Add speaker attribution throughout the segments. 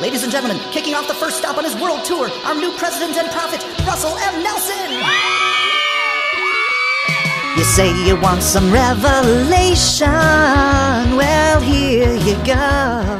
Speaker 1: Ladies and gentlemen, kicking off the first stop on his world tour, our new president and prophet, Russell M. Nelson. You say you want some revelation. Well, here you go.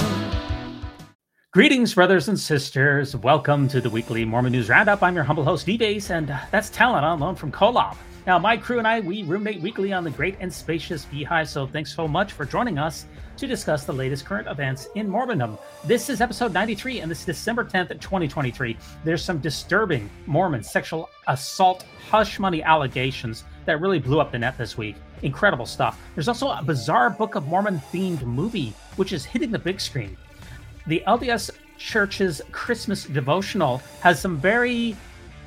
Speaker 2: Greetings, brothers and sisters. Welcome to the weekly Mormon News Roundup. I'm your humble host, Dives, and that's talent on loan from Kolob. Now, my crew and I, we roommate weekly on the great and spacious Beehive, so thanks so much for joining us to discuss the latest current events in Mormondom. This is episode 93, and this is December 10th, 2023. There's some disturbing Mormon sexual assault hush money allegations that really blew up the net this week. Incredible stuff. There's also a bizarre Book of Mormon themed movie, which is hitting the big screen. The LDS Church's Christmas devotional has some very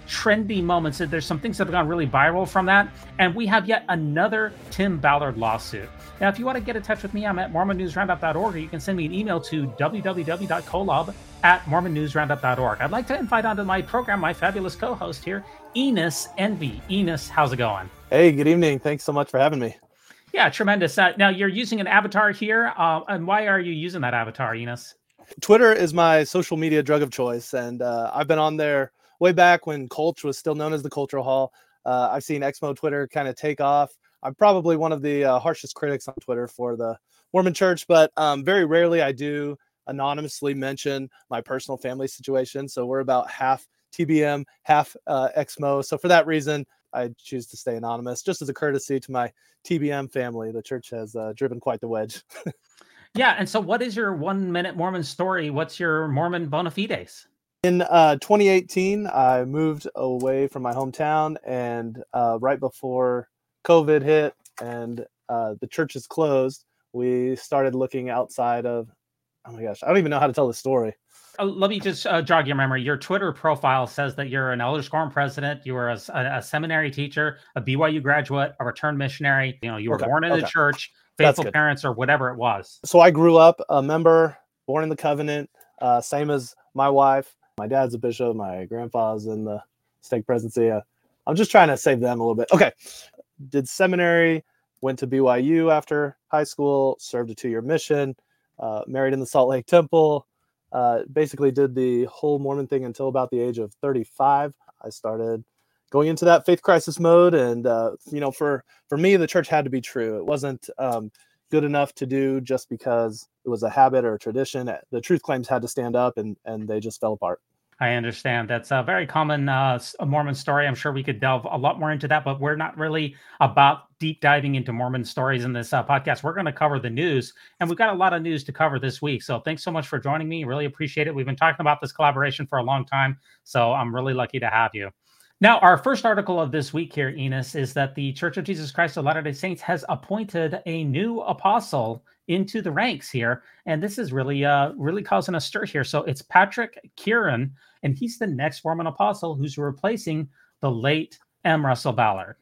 Speaker 2: trendy moments. There's some things that have gone really viral from that. And we have yet another Tim Ballard lawsuit. Now, if you want to get in touch with me, I'm at MormonNewsRoundup.org, or you can send me an email to www.kolob at MormonNewsRoundup.org. I'd like to invite onto my program my fabulous co host here, Enos Envy. Enos, how's it going?
Speaker 3: Hey, good evening. Thanks so much for having me.
Speaker 2: Yeah, tremendous. Uh, now, you're using an avatar here. Uh, and why are you using that avatar, Enos?
Speaker 3: Twitter is my social media drug of choice. And uh, I've been on there way back when Colch was still known as the Cultural Hall. Uh, I've seen Exmo Twitter kind of take off. I'm probably one of the uh, harshest critics on Twitter for the Mormon Church, but um, very rarely I do anonymously mention my personal family situation. So we're about half TBM, half uh, Exmo. So for that reason, I choose to stay anonymous, just as a courtesy to my TBM family. The church has uh, driven quite the wedge.
Speaker 2: yeah, and so what is your one minute Mormon story? What's your Mormon bona fides?
Speaker 3: In uh, 2018, I moved away from my hometown, and uh, right before COVID hit and uh, the churches closed, we started looking outside of. Oh my gosh, I don't even know how to tell the story.
Speaker 2: Uh, let me just uh, jog your memory. Your Twitter profile says that you're an Elders Quorum president, you were a, a, seminary teacher, a BYU graduate, a returned missionary. You know, you were okay. born in okay. the church, faithful parents, or whatever it was.
Speaker 3: So I grew up a member, born in the covenant, uh, same as my wife my dad's a bishop. My grandpa's in the stake presidency. Uh, I'm just trying to save them a little bit. Okay. Did seminary, went to BYU after high school, served a two year mission, uh, married in the Salt Lake Temple. Uh, basically, did the whole Mormon thing until about the age of 35. I started going into that faith crisis mode, and uh, you know, for for me, the church had to be true. It wasn't um, good enough to do just because it was a habit or a tradition. The truth claims had to stand up, and and they just fell apart.
Speaker 2: I understand. That's a very common uh, Mormon story. I'm sure we could delve a lot more into that, but we're not really about deep diving into Mormon stories in this uh, podcast. We're going to cover the news, and we've got a lot of news to cover this week. So thanks so much for joining me. Really appreciate it. We've been talking about this collaboration for a long time, so I'm really lucky to have you. Now, our first article of this week here, Enos, is that the Church of Jesus Christ of Latter day Saints has appointed a new apostle into the ranks here. And this is really, uh, really causing a stir here. So it's Patrick Kearon, and he's the next Mormon apostle who's replacing the late M. Russell Ballard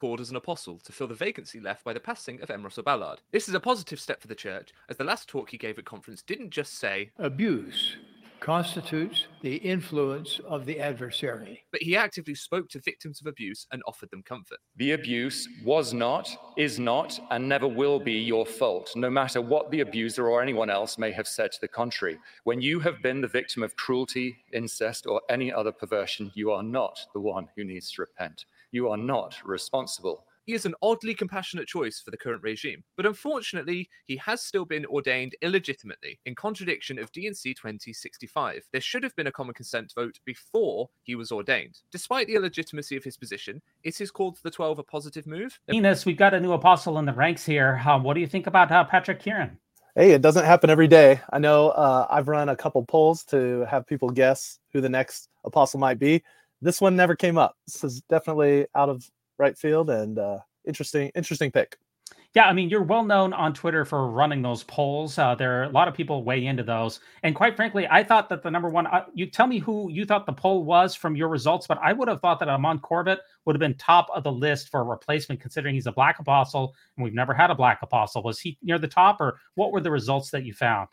Speaker 4: called as an apostle to fill the vacancy left by the passing of M. Russell Ballard. This is a positive step for the church, as the last talk he gave at conference didn't just say
Speaker 5: abuse constitutes the influence of the adversary.
Speaker 4: But he actively spoke to victims of abuse and offered them comfort.
Speaker 6: The abuse was not, is not, and never will be your fault, no matter what the abuser or anyone else may have said to the contrary. When you have been the victim of cruelty, incest, or any other perversion, you are not the one who needs to repent. You are not responsible
Speaker 4: he is an oddly compassionate choice for the current regime, but unfortunately, he has still been ordained illegitimately, in contradiction of D&C 2065. There should have been a common consent vote before he was ordained. Despite the illegitimacy of his position, it is called the 12 a positive move.
Speaker 2: Enos, we've got a new apostle in the ranks here. Um, what do you think about uh, Patrick Kearon?
Speaker 3: Hey, it doesn't happen every day. I know uh, I've run a couple polls to have people guess who the next apostle might be. This one never came up. This is definitely out of right field and uh, interesting interesting pick.
Speaker 2: Yeah, I mean, you're well known on Twitter for running those polls. Uh, there are a lot of people weigh into those, and quite frankly, I thought that the number one. Uh, you tell me who you thought the poll was from your results, but I would have thought that Ahmad Corbitt would have been top of the list for a replacement, considering he's a black apostle, and we've never had a black apostle. Was he near the top, or what were the results that you found?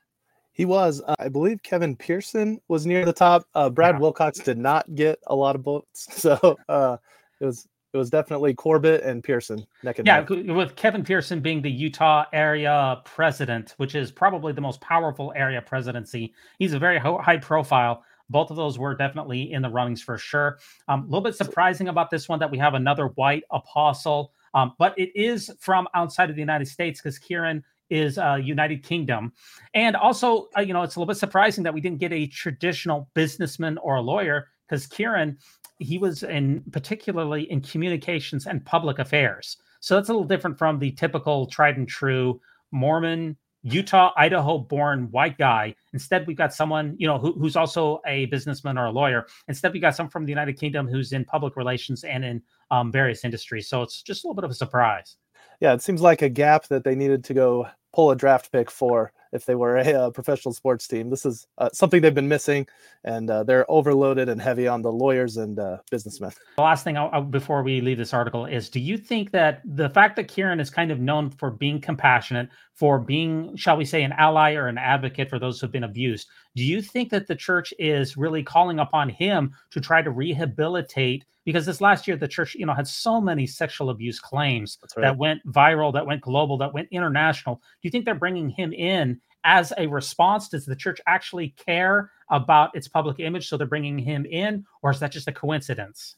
Speaker 3: He was. Uh, I believe Kevin Pearson was near the top. Uh, Brad yeah. Wilcox did not get a lot of votes, so uh, it was it was definitely Corbitt and Pearson neck and
Speaker 2: Yeah,
Speaker 3: neck.
Speaker 2: with Kevin Pearson being the Utah area president, which is probably the most powerful area presidency. He's a very high profile. Both of those were definitely in the runnings for sure. Um, a little bit surprising about this one that we have another white apostle, um, but it is from outside of the United States because Kearon is uh, United Kingdom, and also uh, you know it's a little bit surprising that we didn't get a traditional businessman or a lawyer because Kearon he was in particularly in communications and public affairs. So that's a little different from the typical tried and true Mormon, Utah, Idaho born white guy. Instead, we've got someone, you know, who, who's also a businessman or a lawyer. Instead, we got someone from the United Kingdom who's in public relations and in um, various industries. So it's just a little bit of a surprise.
Speaker 3: Yeah, it seems like a gap that they needed to go pull a draft pick for if they were a, uh professional sports team. This is uh, something they've been missing, and uh, they're overloaded and heavy on the lawyers and uh, businessmen.
Speaker 2: The last thing I'll- before we leave this article is do you think that the fact that Kearon is kind of known for being compassionate, for being, shall we say, an ally or an advocate for those who've been abused, do you think that the church is really calling upon him to try to rehabilitate? Because this last year, the church, you know, had so many sexual abuse claims
Speaker 3: right.
Speaker 2: that went viral, that went global, that went international. Do you think they're bringing him in as a response? Does the church actually care about its public image? So they're bringing him in, or is that just a coincidence?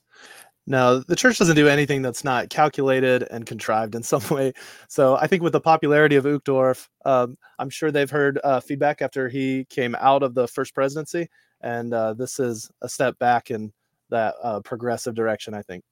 Speaker 3: No, the church doesn't do anything that's not calculated and contrived in some way. So I think with the popularity of Uchtdorf, um, I'm sure they've heard uh, feedback after he came out of the first presidency, and uh, this is a step back in that uh, progressive direction. I think.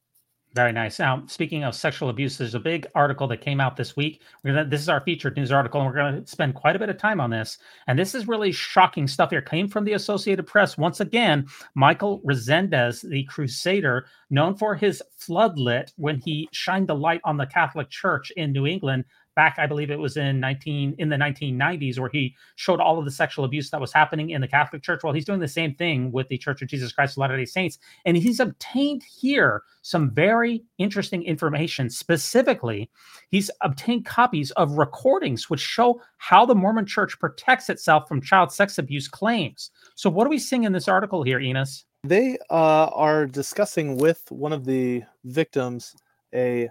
Speaker 2: Very nice. Now, speaking of sexual abuse, there's a big article that came out this week. Gonna, this is our featured news article, and we're going to spend quite a bit of time on this. And this is really shocking stuff here. Came from the Associated Press. Once again, Michael Rezendes, the crusader, known for his floodlit when he shined the light on the Catholic Church in New England back, I believe it was in 19 in the 1990s, where he showed all of the sexual abuse that was happening in the Catholic Church. Well, he's doing the same thing with the Church of Jesus Christ of Latter-day Saints, and he's obtained here some very interesting information. Specifically, he's obtained copies of recordings which show how the Mormon Church protects itself from child sex abuse claims. So, what are we seeing in this article here, Enos?
Speaker 3: They uh, are discussing with one of the victims a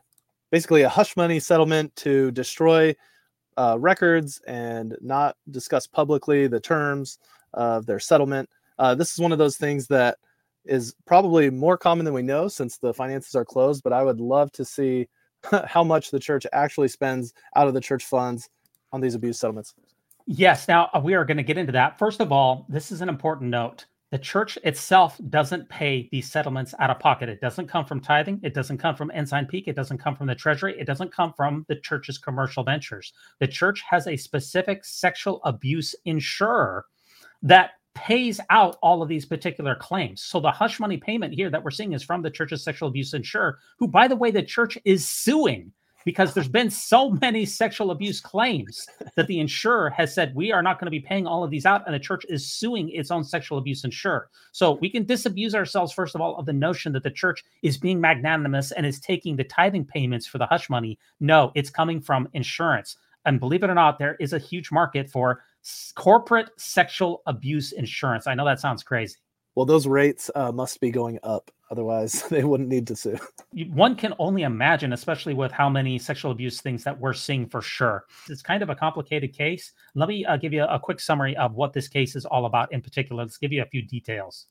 Speaker 3: basically a hush money settlement to destroy uh, records and not discuss publicly the terms of their settlement. Uh, this is one of those things that is probably more common than we know since the finances are closed. But I would love to see how much the church actually spends out of the church funds on these abuse settlements.
Speaker 2: Yes. Now uh, we are going to get into that. First of all, this is an important note. The church itself doesn't pay these settlements out of pocket. It doesn't come from tithing. It doesn't come from Ensign Peak. It doesn't come from the treasury. It doesn't come from the church's commercial ventures. The church has a specific sexual abuse insurer that pays out all of these particular claims. So the hush money payment here that we're seeing is from the church's sexual abuse insurer, who, by the way, the church is suing because there's been so many sexual abuse claims that the insurer has said we are not going to be paying all of these out and the church is suing its own sexual abuse insurer. So we can disabuse ourselves first of all of the notion that the church is being magnanimous and is taking the tithing payments for the hush money. No it's coming from insurance. And believe it or not there is a huge market for corporate sexual abuse insurance. I know that sounds crazy.
Speaker 3: Well, those rates uh, must be going up. Otherwise, they wouldn't need to sue.
Speaker 2: one can only imagine, especially with how many sexual abuse things that we're seeing for sure. It's kind of a complicated case. Let me uh, give you a quick summary of what this case is all about in particular. Let's give you a few details.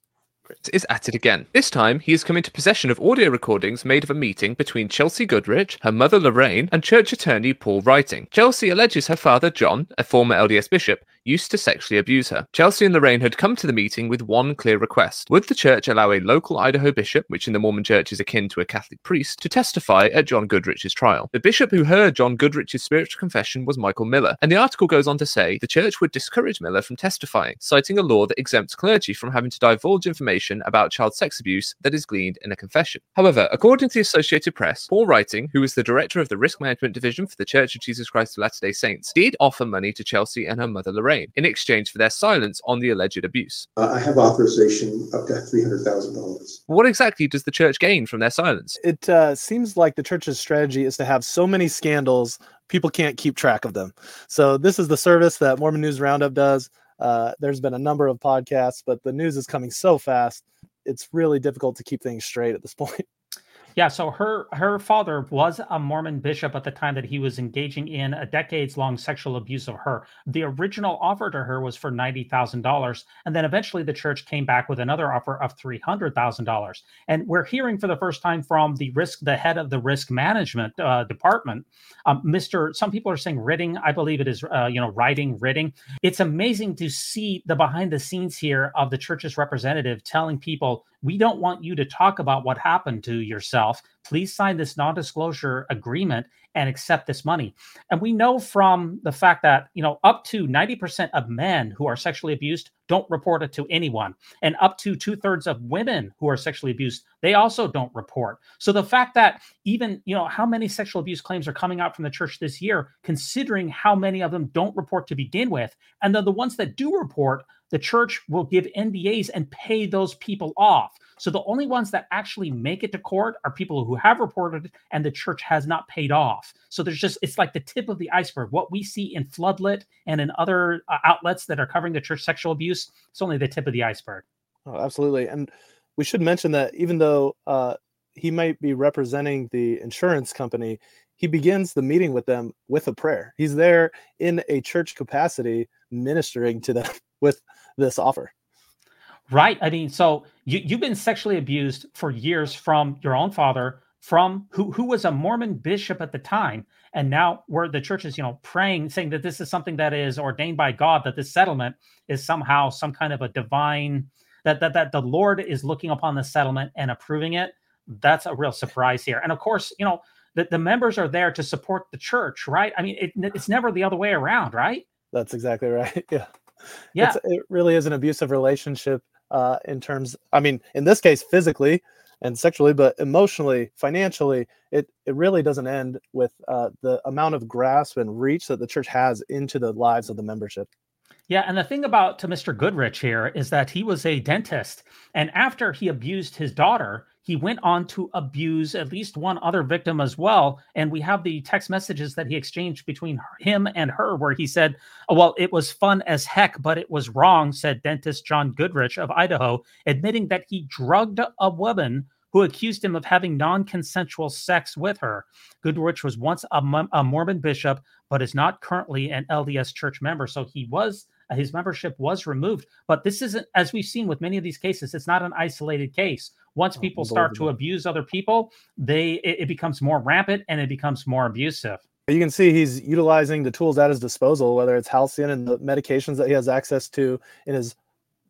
Speaker 4: is at it again. This time, he has come into possession of audio recordings made of a meeting between Chelsea Goodrich, her mother Lorraine, and church attorney Paul Rytting. Chelsea alleges her father John, a former LDS bishop, used to sexually abuse her. Chelsea and Lorraine had come to the meeting with one clear request. Would the church allow a local Idaho bishop, which in the Mormon church is akin to a Catholic priest, to testify at John Goodrich's trial? The bishop who heard John Goodrich's spiritual confession was Michael Miller, and the article goes on to say the church would discourage Miller from testifying, citing a law that exempts clergy from having to divulge information about child sex abuse that is gleaned in a confession. However, according to the Associated Press, Paul Rytting, who is the director of the Risk Management Division for the Church of Jesus Christ of Latter day Saints, did offer money to Chelsea and her mother Lorraine in exchange for their silence on the alleged abuse.
Speaker 7: Uh, I have authorization up to three hundred thousand dollars.
Speaker 4: What exactly does the church gain from their silence?
Speaker 3: It uh, seems like the church's strategy is to have so many scandals, people can't keep track of them. So, this is the service that Mormon News Roundup does. Uh, there's been a number of podcasts, but the news is coming so fast, it's really difficult to keep things straight at this point.
Speaker 2: Yeah, so her her father was a Mormon bishop at the time that he was engaging in a decades long sexual abuse of her. The original offer to her was for ninety thousand dollars, and then eventually the church came back with another offer of three hundred thousand dollars. And we're hearing for the first time from the risk, the head of the risk management uh, department, um, Mr. Some people are saying Rytting, I believe it is, uh, you know, writing Rytting. It's amazing to see the behind the scenes here of the church's representative telling people we don't want you to talk about what happened to yourself. Please sign this non disclosure agreement and accept this money. And we know from the fact that, you know, up to 90% of men who are sexually abused don't report it to anyone. And up to two thirds of women who are sexually abused, they also don't report. So the fact that even, you know, how many sexual abuse claims are coming out from the church this year, considering how many of them don't report to begin with, and then the ones that do report, the church will give NDAs and pay those people off. So the only ones that actually make it to court are people who have reported and the church has not paid off. So there's just, it's like the tip of the iceberg. What we see in Floodlit and in other uh, outlets that are covering the church sexual abuse, it's only the tip of the iceberg.
Speaker 3: Oh, absolutely. And we should mention that even though uh, he might be representing the insurance company, he begins the meeting with them with a prayer. He's there in a church capacity ministering to them with this offer.
Speaker 2: Right. I mean, so you, you've been sexually abused for years from your own father, from who who was a Mormon bishop at the time, and now where the church is, you know, praying, saying that this is something that is ordained by God, that this settlement is somehow some kind of a divine that that that the Lord is looking upon the settlement and approving it. That's a real surprise here. And of course, you know, the, the members are there to support the church, right? I mean, it, it's never the other way around, right?
Speaker 3: That's exactly right. Yeah.
Speaker 2: Yeah.
Speaker 3: It's, it really is an abusive relationship uh, in terms, I mean, in this case, physically and sexually, but emotionally, financially, it, it really doesn't end with uh, the amount of grasp and reach that the church has into the lives of the membership.
Speaker 2: Yeah, and the thing about to Mr. Goodrich here is that he was a dentist, and after he abused his daughter, he went on to abuse at least one other victim as well. And we have the text messages that he exchanged between him and her, where he said, Well, it was fun as heck, but it was wrong, said dentist John Goodrich of Idaho, admitting that he drugged a woman who accused him of having non consensual sex with her. Goodrich was once a, a Mormon bishop, but is not currently an LDS church member. So he was his membership was removed. But this isn't, as we've seen with many of these cases, it's not an isolated case. Once oh, people start to abuse other people, they it, it becomes more rampant and it becomes more abusive.
Speaker 3: You can see he's utilizing the tools at his disposal, whether it's Halcion and the medications that he has access to in his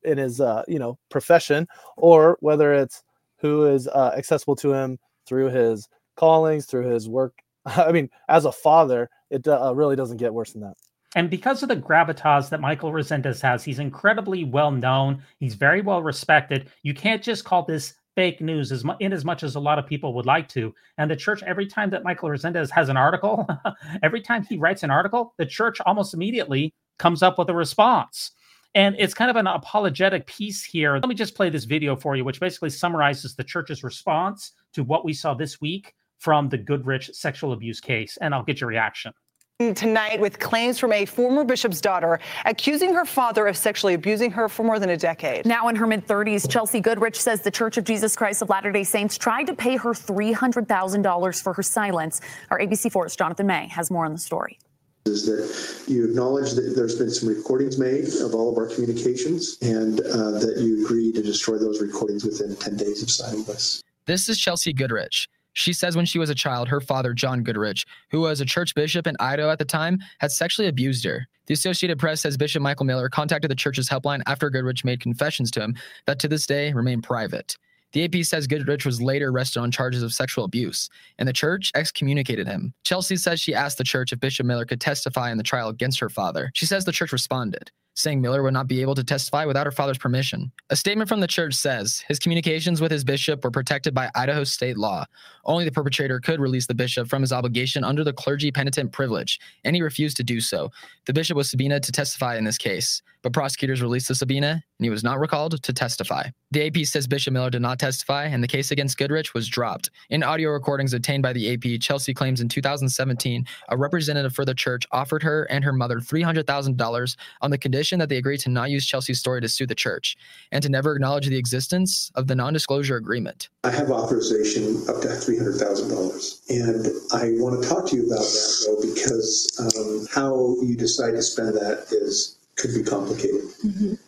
Speaker 3: in his uh, you know profession, or whether it's who is uh, accessible to him through his callings, through his work. I mean, as a father, it uh, really doesn't get worse than that.
Speaker 2: And because of the gravitas that Michael Rezendes has, he's incredibly well known. He's very well respected. You can't just call this fake news as much in as much as a lot of people would like to. And the church, every time that Michael Rezendes has an article, every time he writes an article, the church almost immediately comes up with a response. And it's kind of an apologetic piece here. Let me just play this video for you, which basically summarizes the church's response to what we saw this week from the Goodrich sexual abuse case. And I'll get your reaction
Speaker 8: tonight with claims from a former bishop's daughter accusing her father of sexually abusing her for more than a decade.
Speaker 9: Now in her mid 30s, Chelsea Goodrich says the Church of Jesus Christ of Latter day Saints tried to pay her $300,000 for her silence. Our ABC4's Jonathan May has more on the story.
Speaker 7: Is that you acknowledge that there's been some recordings made of all of our communications and uh, that you agree to destroy those recordings within 10 days of signing this.
Speaker 10: This is Chelsea Goodrich. She says when she was a child, her father, John Goodrich, who was a church bishop in Idaho at the time, had sexually abused her. The Associated Press says Bishop Michael Miller contacted the church's helpline after Goodrich made confessions to him that to this day remain private. The AP says Goodrich was later arrested on charges of sexual abuse, and the church excommunicated him. Chelsea says she asked the church if Bishop Miller could testify in the trial against her father. She says the church responded saying Miller would not be able to testify without her father's permission. A statement from the church says his communications with his bishop were protected by Idaho state law. Only the perpetrator could release the bishop from his obligation under the clergy penitent privilege, and he refused to do so. The bishop was subpoenaed to testify in this case, but prosecutors released the subpoena, and he was not recalled to testify. The AP says Bishop Miller did not testify, and the case against Goodrich was dropped. In audio recordings obtained by the AP, Chelsea claims in 2017 a representative for the church offered her and her mother $300,000 on the condition condition that they agree to not use Chelsea's story to sue the church and to never acknowledge the existence of the non disclosure agreement.
Speaker 7: I have authorization up to $300,000. And I want to talk to you about that, though, because um, how you decide to spend that is could be complicated.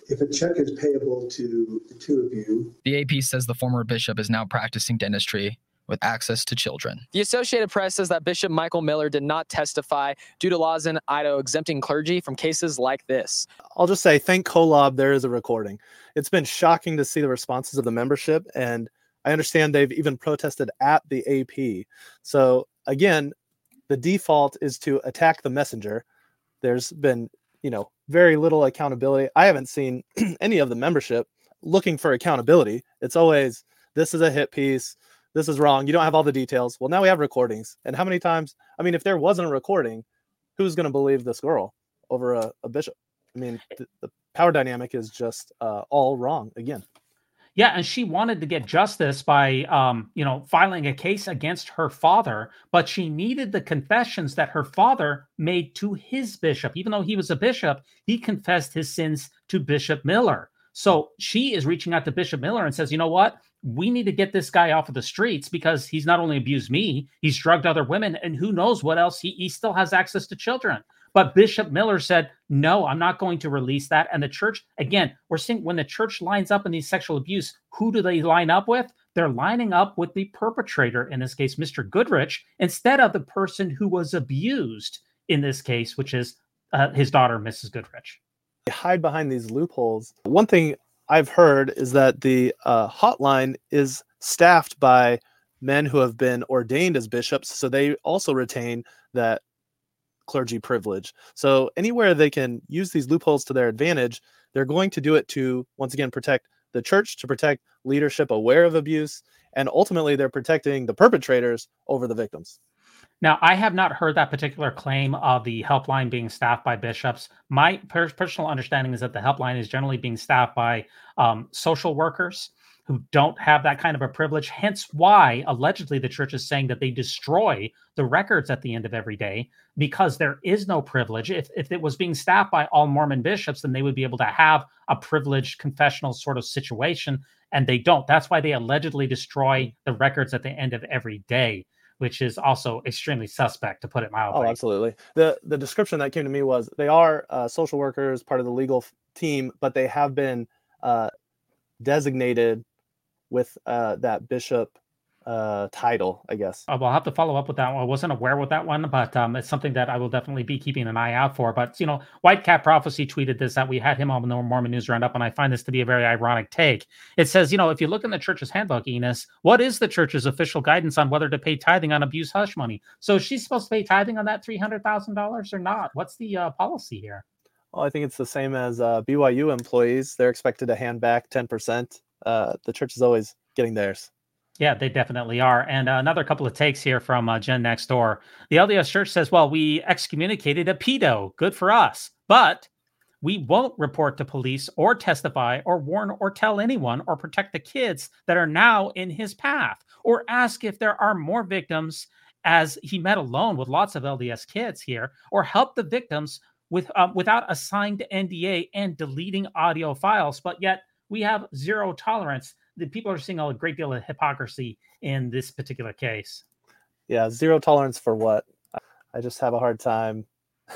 Speaker 7: If a check is payable to the two of you,
Speaker 10: The AP says the former bishop is now practicing dentistry with access to children.
Speaker 11: The Associated Press says that Bishop Michael Miller did not testify due to laws in Idaho exempting clergy from cases like this.
Speaker 3: I'll just say, thank Kolob, there is a recording. It's been shocking to see the responses of the membership, and I understand they've even protested at the AP. So, again, the default is to attack the messenger. There's been, you know, very little accountability. I haven't seen any of the membership looking for accountability. It's always, this is a hit piece. This is wrong. You don't have all the details. Well, now we have recordings. And how many times? I mean, if there wasn't a recording, who's going to believe this girl over a, a bishop? I mean, th- the power dynamic is just uh, all wrong again.
Speaker 2: Yeah, and she wanted to get justice by, um, you know, filing a case against her father, but she needed the confessions that her father made to his bishop. Even though he was a bishop, he confessed his sins to Bishop Miller. So she is reaching out to Bishop Miller and says, you know what? We need to get this guy off of the streets because he's not only abused me, he's drugged other women, and who knows what else. He, he still has access to children. But Bishop Miller said, no, I'm not going to release that. And the church, again, we're seeing when the church lines up in these sexual abuse, who do they line up with? They're lining up with the perpetrator, in this case, Mr. Goodrich, instead of the person who was abused in this case, which is uh, his daughter, Mrs. Goodrich.
Speaker 3: They hide behind these loopholes. One thing I've heard is that the uh, hotline is staffed by men who have been ordained as bishops, so they also retain that clergy privilege. So anywhere they can use these loopholes to their advantage, they're going to do it to once again protect the church, to protect leadership aware of abuse, and ultimately they're protecting the perpetrators over the victims.
Speaker 2: Now, I have not heard that particular claim of the helpline being staffed by bishops. My per- personal understanding is that the helpline is generally being staffed by um, social workers who don't have that kind of a privilege. Hence, why allegedly the church is saying that they destroy the records at the end of every day because there is no privilege. If, if it was being staffed by all Mormon bishops, then they would be able to have a privileged confessional sort of situation, and they don't. That's why they allegedly destroy the records at the end of every day which is also extremely suspect to put it mildly.
Speaker 3: Oh, absolutely. The the description that came to me was they are uh, social workers, part of the legal f- team, but they have been uh, designated with uh, that bishop uh, title, I guess.
Speaker 2: Uh, well, I'll have to follow up with that one. I wasn't aware with that one, but um, it's something that I will definitely be keeping an eye out for. But, you know, White Cat Prophecy tweeted this that we had him on the Mormon News Roundup, and I find this to be a very ironic take. It says, you know, if you look in the church's handbook, Enos, what is the church's official guidance on whether to pay tithing on abuse hush money? So she's supposed to pay tithing on that $300,000 or not? What's the uh, policy here?
Speaker 3: Well, I think it's the same as uh, BYU employees. They're expected to hand back 10%. Uh, the church is always getting theirs.
Speaker 2: Yeah, they definitely are. And uh, another couple of takes here from uh, Jen next door. The LDS Church says, well, we excommunicated a pedo. Good for us. But we won't report to police or testify or warn or tell anyone or protect the kids that are now in his path or ask if there are more victims as he met alone with lots of LDS kids here or help the victims with um, without a signed NDA and deleting audio files. But yet we have zero tolerance the people are seeing a great deal of hypocrisy in this particular case.
Speaker 3: Yeah, zero tolerance for what? I just have a hard time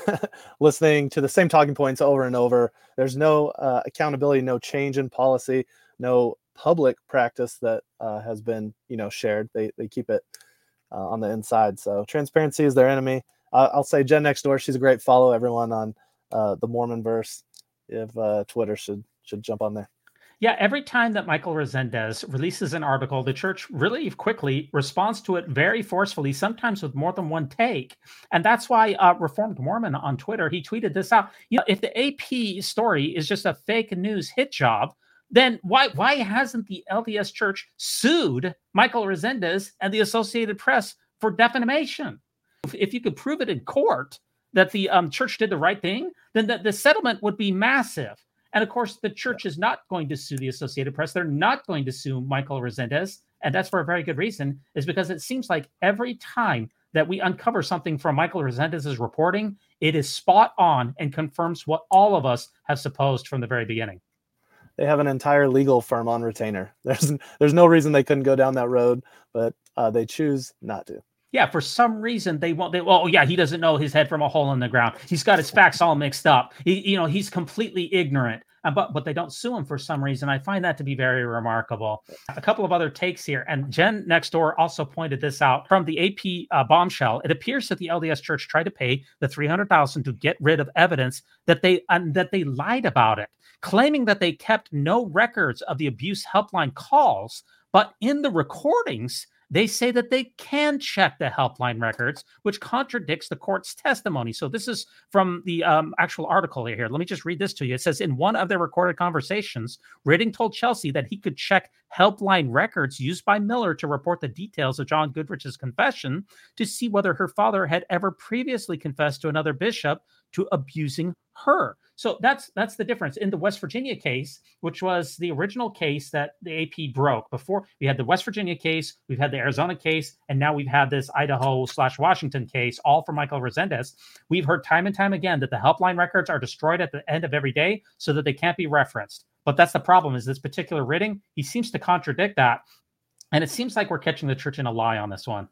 Speaker 3: listening to the same talking points over and over. There's no uh, accountability, no change in policy, no public practice that uh, has been, you know, shared. They they keep it uh, on the inside. So transparency is their enemy. I'll say Jen next door. She's a great follow. Everyone on uh, the Mormon verse, if uh, Twitter should should jump on there.
Speaker 2: Yeah, every time that Michael Rezendes releases an article, the church really quickly responds to it very forcefully, sometimes with more than one take. And that's why uh, Reformed Mormon on Twitter, he tweeted this out. You know, if the AP story is just a fake news hit job, then why why hasn't the LDS Church sued Michael Rezendes and the Associated Press for defamation? If, if you could prove it in court that the um, church did the right thing, then the, the settlement would be massive. And of course, the church is not going to sue the Associated Press. They're not going to sue Michael Rezendes. And that's for a very good reason, is because it seems like every time that we uncover something from Michael Rezendes's reporting, it is spot on and confirms what all of us have supposed from the very beginning.
Speaker 3: They have an entire legal firm on retainer. There's there's no reason they couldn't go down that road, but uh, they choose not to.
Speaker 2: Yeah, for some reason they won't. They oh yeah, he doesn't know his head from a hole in the ground. He's got his facts all mixed up. He, you know, he's completely ignorant. Uh, but but they don't sue him for some reason. I find that to be very remarkable. A couple of other takes here, and Jen next door also pointed this out from the AP uh, bombshell. It appears that the LDS Church tried to pay the three hundred thousand to get rid of evidence that they um, that they lied about it, claiming that they kept no records of the abuse helpline calls, but in the recordings they say that they can check the helpline records, which contradicts the court's testimony. So, this is from the um, actual article here. Let me just read this to you. It says In one of their recorded conversations, Rytting told Chelsea that he could check helpline records used by Miller to report the details of John Goodrich's confession to see whether her father had ever previously confessed to another bishop to abusing her. So that's that's the difference in the West Virginia case, which was the original case that the AP broke. Before we had the West Virginia case, we've had the Arizona case, and now we've had this Idaho slash Washington case, all for Michael Rezendes. We've heard time and time again that the helpline records are destroyed at the end of every day so that they can't be referenced. But that's the problem is this particular Rytting, he seems to contradict that. And it seems like we're catching the church in a lie on this one.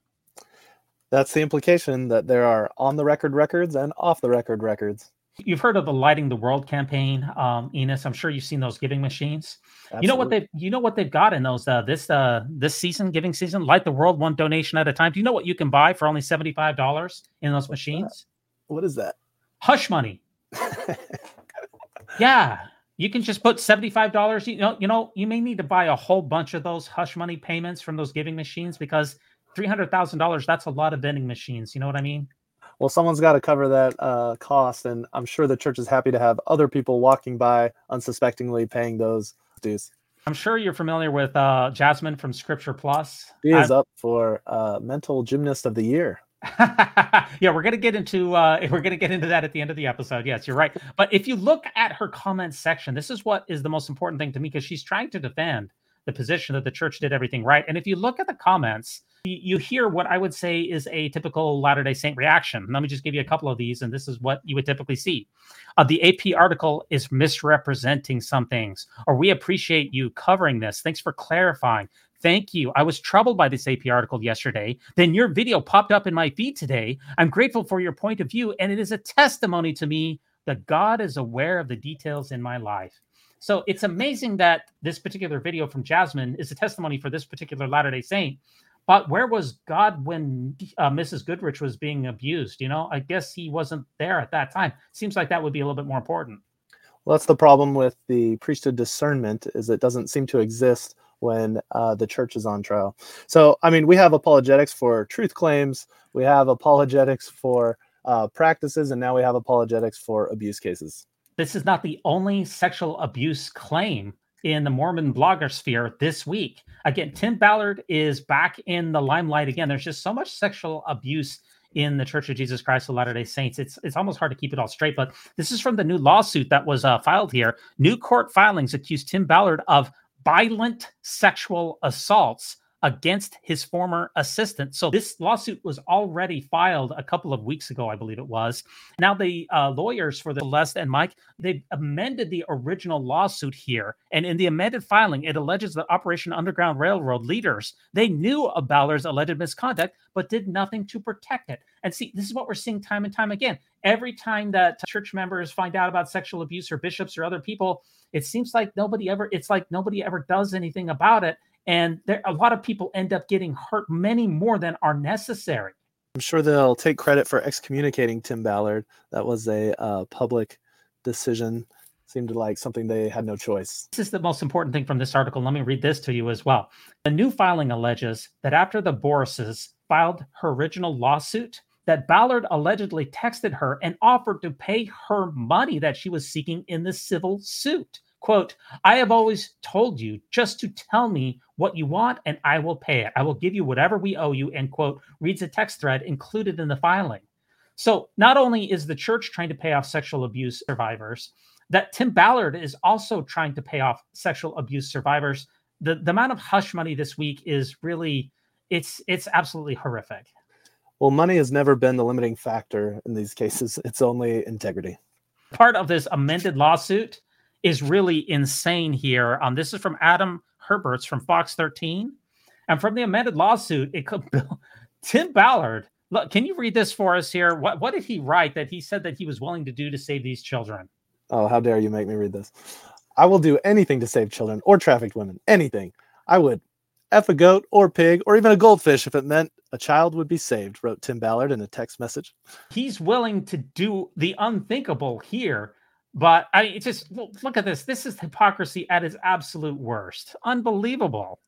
Speaker 3: That's the implication that there are on the record records and off the record records.
Speaker 2: You've heard of the Lighting the World campaign, um, Enos. I'm sure you've seen those giving machines. Absolutely. You know what they you know what they've got in those uh, this uh, this season, giving season, Light the World one donation at a time. Do you know what you can buy for only seventy five dollars in those What's machines?
Speaker 3: That? What is that?
Speaker 2: Hush money. yeah, you can just put seventy five dollars. You know, you know, you may need to buy a whole bunch of those hush money payments from those giving machines because three hundred thousand dollars. That's a lot of vending machines. You know what I mean?
Speaker 3: Well, someone's got to cover that uh, cost, and I'm sure the church is happy to have other people walking by unsuspectingly paying those dues.
Speaker 2: I'm sure you're familiar with uh, Jasmine from Scripture Plus.
Speaker 3: She is I'm... up for uh, Mental Gymnast of the Year.
Speaker 2: yeah, we're gonna get into uh, we're gonna get into that at the end of the episode. Yes, you're right. But if you look at her comments section, this is what is the most important thing to me because she's trying to defend the position that the church did everything right. And if you look at the comments, you hear what I would say is a typical Latter day Saint reaction. Let me just give you a couple of these, and this is what you would typically see. Uh, the AP article is misrepresenting some things, or we appreciate you covering this. Thanks for clarifying. Thank you. I was troubled by this AP article yesterday. Then your video popped up in my feed today. I'm grateful for your point of view, and it is a testimony to me that God is aware of the details in my life. So it's amazing that this particular video from Jasmine is a testimony for this particular Latter day Saint but where was God when uh, Mrs. Goodrich was being abused? You know, I guess he wasn't there at that time. Seems like that would be a little bit more important.
Speaker 3: Well, that's the problem with the priesthood discernment is it doesn't seem to exist when uh, the church is on trial. So, I mean, we have apologetics for truth claims, we have apologetics for uh, practices, and now we have apologetics for abuse cases.
Speaker 2: This is not the only sexual abuse claim in the Mormon blogger sphere this week. Again, Tim Ballard is back in the limelight again. There's just so much sexual abuse in the Church of Jesus Christ of Latter Day Saints. It's it's almost hard to keep it all straight. But this is from the new lawsuit that was uh, filed here. New court filings accuse Tim Ballard of violent sexual assaults against his former assistant. So this lawsuit was already filed a couple of weeks ago, I believe it was. Now the uh, lawyers for the Celeste and Mike they amended the original lawsuit here, and in the amended filing, it alleges that Operation Underground Railroad leaders they knew of Ballard's alleged misconduct, but did nothing to protect it. And see, this is what we're seeing time and time again. Every time that church members find out about sexual abuse or bishops or other people, it seems like nobody ever. It's like nobody ever does anything about it and there a lot of people end up getting hurt many more than are necessary.
Speaker 3: I'm sure they'll take credit for excommunicating tim ballard. That was a uh, public decision. Seemed like something they had no choice.
Speaker 2: This is the most important thing from this article. Let me read this to you as well. The new filing alleges that after the Borises filed her original lawsuit that Ballard allegedly texted her and offered to pay her money that she was seeking in the civil suit. Quote, I have always told you just to tell me what you want and I will pay it. I will give you whatever we owe you, end quote, reads a text thread included in the filing. So not only is the church trying to pay off sexual abuse survivors, that Tim Ballard is also trying to pay off sexual abuse survivors. The, the amount of hush money this week is really it's it's absolutely horrific.
Speaker 3: Well, money has never been the limiting factor in these cases. It's only integrity.
Speaker 2: Part of this amended lawsuit is really insane here. Um, this is from Adam Herbets from Fox 13. And from the amended lawsuit, it could Tim Ballard. Look, can you read this for us here? What what did he write that he said that he was willing to do to save these children?
Speaker 3: Oh, how dare you make me read this? I will do anything to save children or trafficked women. Anything. I would F a goat or pig or even a goldfish if it meant a child would be saved, wrote Tim Ballard in a text message.
Speaker 2: He's willing to do the unthinkable here. But I it's just look at this. This is hypocrisy at its absolute worst. Unbelievable.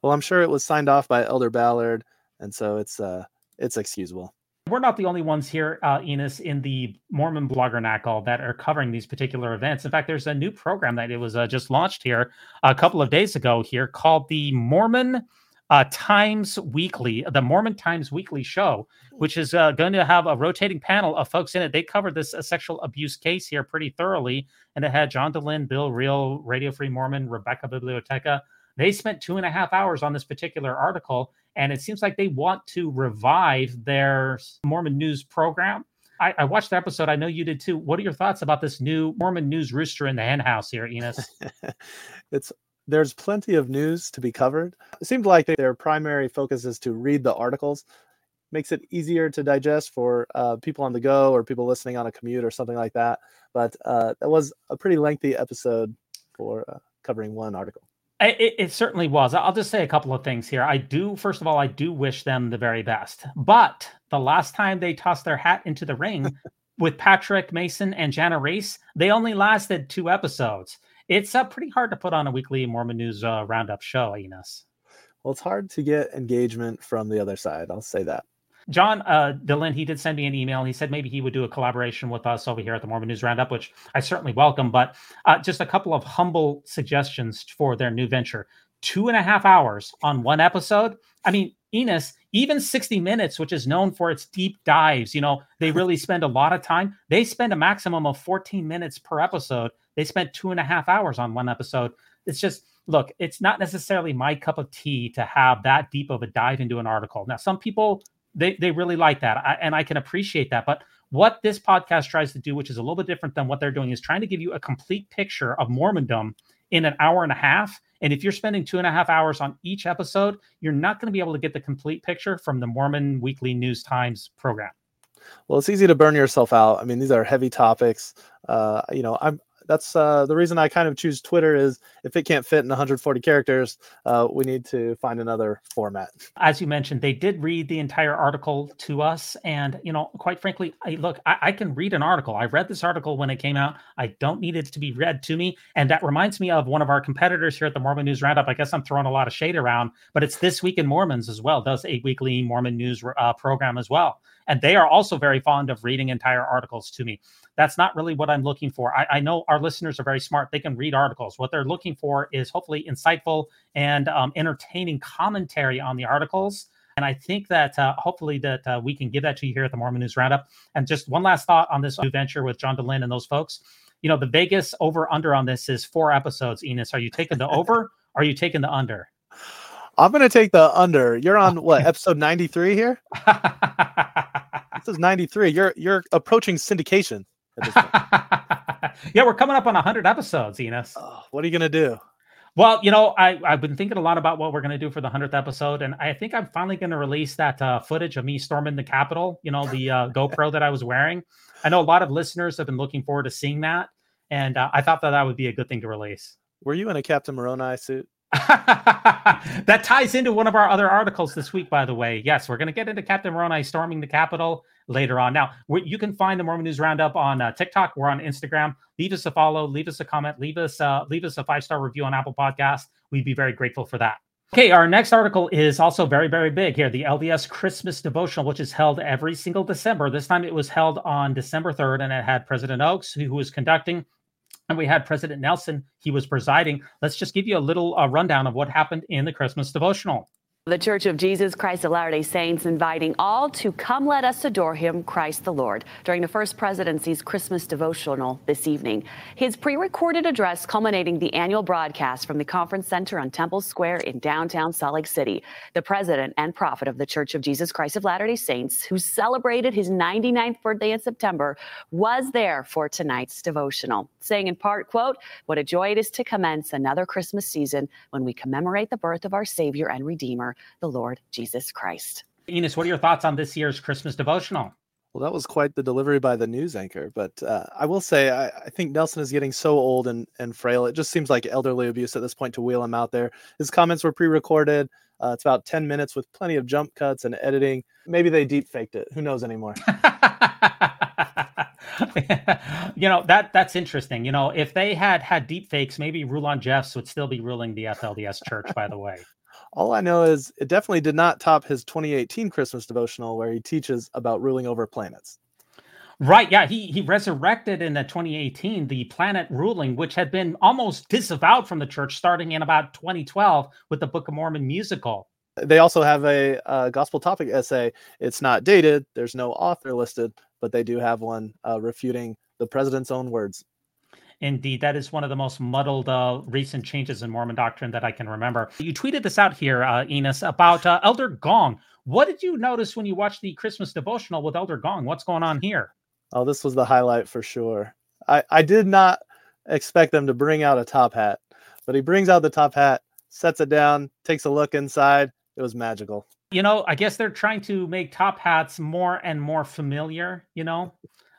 Speaker 3: Well, I'm sure it was signed off by Elder Ballard, and so it's uh it's excusable.
Speaker 2: We're not the only ones here, uh, Enos, in the Mormon blogger Bloggernacle that are covering these particular events. In fact, there's a new program that it was uh, just launched here a couple of days ago here called the Mormon uh, Times Weekly, the Mormon Times Weekly show, which is uh, going to have a rotating panel of folks in it. They covered this uh, sexual abuse case here pretty thoroughly, and it had John Dehlin, Bill Reel, Radio Free Mormon, Rebecca Biblioteca. They spent two and a half hours on this particular article, and it seems like they want to revive their Mormon news program. I, I, watched the episode. I know you did too. What are your thoughts about this new Mormon news rooster in the henhouse here, Enos?
Speaker 3: it's there's plenty of news to be covered. It seemed like their primary focus is to read the articles. Makes it easier to digest for uh, people on the go or people listening on a commute or something like that. But uh, that was a pretty lengthy episode for uh, covering one article.
Speaker 2: It, it, certainly was. I'll just say a couple of things here. I do, first of all, I do wish them the very best. But the last time they tossed their hat into the ring with Patrick Mason and Jana Riess, they only lasted two episodes. It's uh, pretty hard to put on a weekly Mormon News uh, Roundup show, Enos.
Speaker 3: Well, it's hard to get engagement from the other side. I'll say that.
Speaker 2: John uh, Dehlin, he did send me an email. He said maybe he would do a collaboration with us over here at the Mormon News Roundup, which I certainly welcome. But uh, just a couple of humble suggestions for their new venture. Two and a half hours on one episode. I mean, Enos, even 60 Minutes, which is known for its deep dives, you know, they really spend a lot of time. They spend a maximum of 14 minutes per episode. They spent two and a half hours on one episode. It's just, look, it's not necessarily my cup of tea to have that deep of a dive into an article. Now, some people they they really like that, I, and I can appreciate that. But what this podcast tries to do, which is a little bit different than what they're doing, is trying to give you a complete picture of Mormondom in an hour and a half. And if you're spending two and a half hours on each episode, you're not going to be able to get the complete picture from the Mormon Weekly News Times program.
Speaker 3: Well, it's easy to burn yourself out. I mean, these are heavy topics. Uh, you know, I'm that's uh, the reason I kind of choose Twitter is if it can't fit in 140 characters, uh, we need to find another format.
Speaker 2: As you mentioned, they did read the entire article to us, and you know, quite frankly, I, look, I, I can read an article. I read this article when it came out. I don't need it to be read to me, and that reminds me of one of our competitors here at the Mormon News Roundup. I guess I'm throwing a lot of shade around, but it's this week in Mormons as well. Does a weekly Mormon news uh, program as well and they are also very fond of reading entire articles to me. That's not really what I'm looking for. I, I know our listeners are very smart; they can read articles. What they're looking for is hopefully insightful and um, entertaining commentary on the articles. And I think that uh, hopefully that uh, we can give that to you here at the Mormon News Roundup. And just one last thought on this new venture with John Dehlin and those folks. You know, the Vegas over under on this is four episodes. Enos, are you taking the over? are you taking the under?
Speaker 3: I'm going to take the under. You're on what episode 93 here? this is 93. You're you're approaching syndication.
Speaker 2: yeah, we're coming up on 100 episodes, Enos.
Speaker 3: Oh, what are you going to do?
Speaker 2: Well, you know, I, I've been thinking a lot about what we're going to do for the 100th episode. And I think I'm finally going to release that uh, footage of me storming the Capitol, you know, the uh, GoPro that I was wearing. I know a lot of listeners have been looking forward to seeing that. And uh, I thought that that would be a good thing to release.
Speaker 3: Were you in a Captain Moroni suit?
Speaker 2: that ties into one of our other articles this week, by the way. Yes, we're going to get into Captain Moroni storming the Capitol later on. Now, you can find the Mormon News Roundup on uh, TikTok. We're on Instagram. Leave us a follow, leave us a comment, leave us uh, leave us a five star review on Apple Podcast. We'd be very grateful for that. Okay, our next article is also very, very big here. The LDS Christmas devotional, which is held every single December. This time it was held on December 3rd, and it had President Oaks, who was conducting and we had President Nelson. He was presiding. Let's just give you a little uh, rundown of what happened in the Christmas devotional.
Speaker 12: The Church of Jesus Christ of Latter day Saints inviting all to come let us adore him, Christ the Lord, during the First Presidency's Christmas devotional this evening. His pre recorded address culminating the annual broadcast from the Conference Center on Temple Square in downtown Salt Lake City. The president and prophet of the Church of Jesus Christ of Latter day Saints, who celebrated his 99th birthday in September, was there for tonight's devotional, saying in part, quote, What a joy it is to commence another Christmas season when we commemorate the birth of our Savior and Redeemer the Lord Jesus Christ.
Speaker 2: Enos, what are your thoughts on this year's Christmas devotional?
Speaker 3: Well, that was quite the delivery by the news anchor. But uh, I will say, I, I, think Nelson is getting so old and, and frail. It just seems like elderly abuse at this point to wheel him out there. His comments were pre recorded. Uh, it's about 10 minutes with plenty of jump cuts and editing. Maybe they deep faked it. Who knows anymore?
Speaker 2: you know that that's interesting. You know, if they had had deep fakes, maybe Rulon Jeffs would still be ruling the FLDS church. by the way,
Speaker 3: all I know is it definitely did not top his 2018 Christmas devotional where he teaches about ruling over planets.
Speaker 2: Right. Yeah. He he resurrected in the 2018 the planet ruling, which had been almost disavowed from the church starting in about 2012 with the Book of Mormon musical.
Speaker 3: They also have a, a gospel topic essay. It's not dated. There's no author listed, but they do have one uh, refuting the president's own words.
Speaker 2: Indeed, that is one of the most muddled uh, recent changes in Mormon doctrine that I can remember. You tweeted this out here, uh, Enos, about uh, Elder Gong. What did you notice when you watched the Christmas devotional with Elder Gong? What's going on here?
Speaker 3: Oh, this was the highlight for sure. I, I did not expect them to bring out a top hat, but he brings out the top hat, sets it down, takes a look inside. It was magical.
Speaker 2: You know, I guess they're trying to make top hats more and more familiar, you know?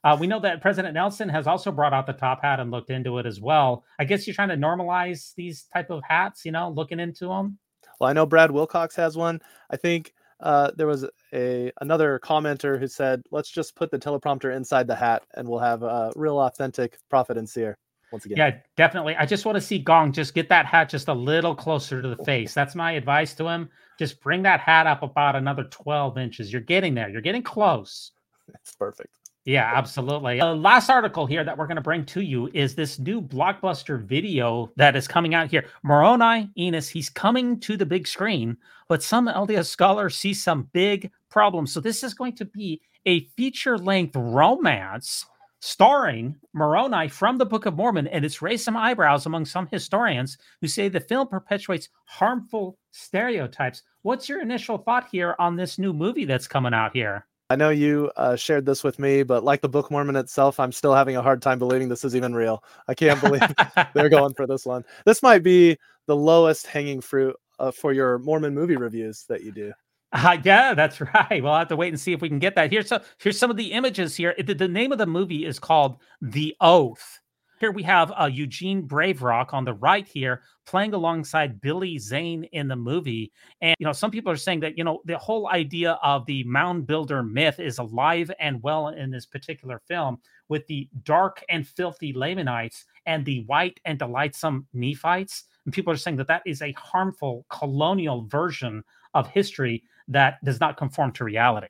Speaker 2: Uh, we know that President Nelson has also brought out the top hat and looked into it as well. I guess you're trying to normalize these type of hats, you know, looking into them.
Speaker 3: Well, I know Brad Wilcox has one. I think uh, there was a another commenter who said, "Let's just put the teleprompter inside the hat, and we'll have a real authentic prophet and seer." Once again,
Speaker 2: yeah, definitely. I just want to see Gong just get that hat just a little closer to the face. That's my advice to him. Just bring that hat up about another twelve inches. You're getting there. You're getting close.
Speaker 3: It's perfect.
Speaker 2: Yeah, absolutely. The last article here that we're going to bring to you is this new blockbuster video that is coming out here. Moroni Enos, he's coming to the big screen, but some LDS scholars see some big problems. So this is going to be a feature-length romance starring Moroni from the Book of Mormon, and it's raised some eyebrows among some historians who say the film perpetuates harmful stereotypes. What's your initial thought here on this new movie that's coming out here?
Speaker 3: I know you uh, shared this with me, but like the Book Mormon itself, I'm still having a hard time believing this is even real. I can't believe they're going for this one. This might be the lowest hanging fruit uh, for your Mormon movie reviews that you do.
Speaker 2: Uh, yeah, that's right. We'll have to wait and see if we can get that. Here's so here's some of the images here. The, the name of the movie is called The Oath. Here we have uh, Eugene Brave Rock on the right here playing alongside Billy Zane in the movie. And, you know, some people are saying that, you know, the whole idea of the mound builder myth is alive and well in this particular film with the dark and filthy Lamanites and the white and delightsome Nephites. And people are saying that that is a harmful colonial version of history that does not conform to reality.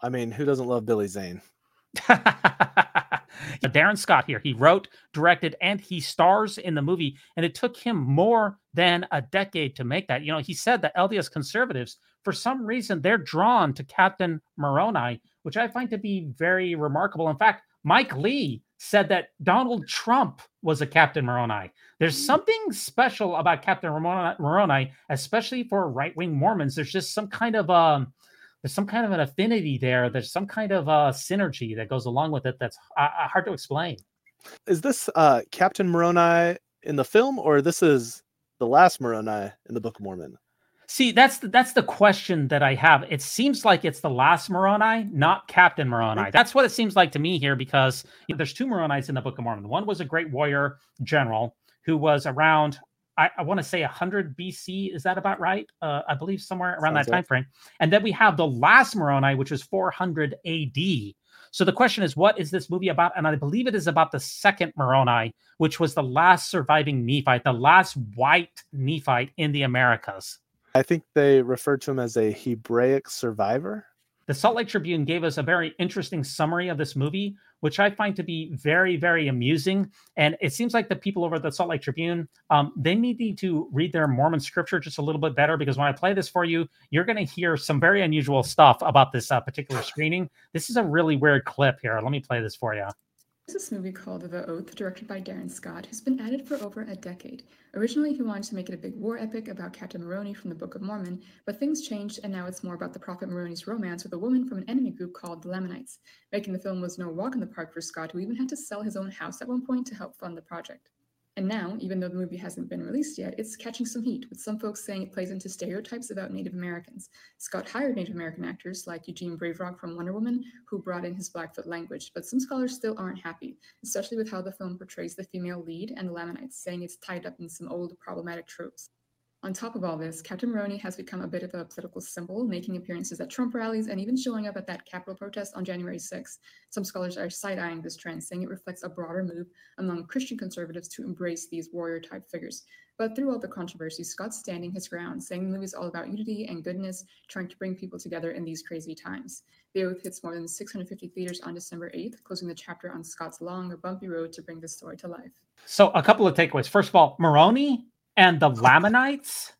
Speaker 3: I mean, who doesn't love Billy Zane?
Speaker 2: Darren Scott here. He wrote, directed, and he stars in the movie. And it took him more than a decade to make that. You know, he said that LDS conservatives, for some reason, they're drawn to Captain Moroni, which I find to be very remarkable. In fact, Mike Lee said that Donald Trump was a Captain Moroni. There's mm. something special about Captain Moroni, especially for right wing Mormons. There's just some kind of um, there's some kind of an affinity there. There's some kind of uh, synergy that goes along with it that's uh, uh, hard to explain.
Speaker 3: Is this uh, Captain Moroni in the film, or this is the last Moroni in the Book of Mormon?
Speaker 2: See, that's the, that's the question that I have. It seems like it's the last Moroni, not Captain Moroni. That's what it seems like to me here, because you know, there's two Moronis in the Book of Mormon. One was a great warrior general who was around I, I want to say 100 BC. Is that about right? Uh, I believe somewhere around Sounds that time frame. And then we have the last Moroni, which was 400 AD. So the question is, what is this movie about? And I believe it is about the second Moroni, which was the last surviving Nephite, the last white Nephite in the Americas.
Speaker 3: I think they referred to him as a Hebraic survivor.
Speaker 2: The Salt Lake Tribune gave us a very interesting summary of this movie which I find to be very, very amusing. And it seems like the people over at the Salt Lake Tribune, um, they need to read their Mormon scripture just a little bit better because when I play this for you, you're going to hear some very unusual stuff about this uh, particular screening. This is a really weird clip here. Let me play this for you.
Speaker 13: This movie called The Oath, directed by Darren Scott, who's been at it for over a decade. Originally, he wanted to make it a big war epic about Captain Moroni from the Book of Mormon, but things changed and now it's more about the Prophet Moroni's romance with a woman from an enemy group called the Lamanites. Making the film was no walk in the park for Scott, who even had to sell his own house at one point to help fund the project. And now, even though the movie hasn't been released yet, it's catching some heat, with some folks saying it plays into stereotypes about Native Americans. Scott hired Native American actors like Eugene Brave Rock from Wonder Woman, who brought in his Blackfoot language, but some scholars still aren't happy, especially with how the film portrays the female lead and the Lamanites, saying it's tied up in some old problematic tropes. On top of all this, Captain Moroni has become a bit of a political symbol, making appearances at Trump rallies and even showing up at that Capitol protest on January 6. Some scholars are side eyeing this trend, saying it reflects a broader move among Christian conservatives to embrace these warrior type figures. But through all the controversy, Scott's standing his ground, saying the movie is all about unity and goodness, trying to bring people together in these crazy times. The Oath hits more than 650 theaters on December 8th, closing the chapter on Scott's long bumpy road to bring this story to life.
Speaker 2: So, a couple of takeaways. First of all, Moroni and the Lamanites.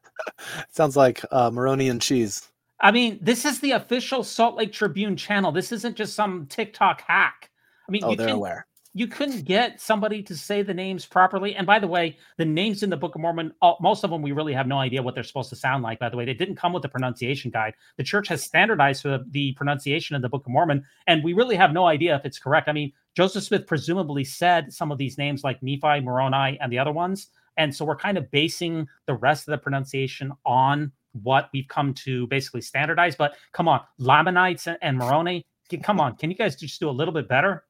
Speaker 3: Sounds like uh, Moroni and cheese.
Speaker 2: I mean, this is the official Salt Lake Tribune channel. This isn't just some TikTok hack. I mean,
Speaker 3: oh,
Speaker 2: you
Speaker 3: they're
Speaker 2: can,
Speaker 3: aware.
Speaker 2: You couldn't get somebody to say the names properly. And by the way, the names in the Book of Mormon, all, most of them, we really have no idea what they're supposed to sound like. By the way, they didn't come with a pronunciation guide. The church has standardized for the, the pronunciation of the Book of Mormon, and we really have no idea if it's correct. I mean, Joseph Smith presumably said some of these names like Nephi, Moroni, and the other ones. And so we're kind of basing the rest of the pronunciation on what we've come to basically standardize. But come on, Lamanites and, Moroni, come on, can you guys just do a little bit better?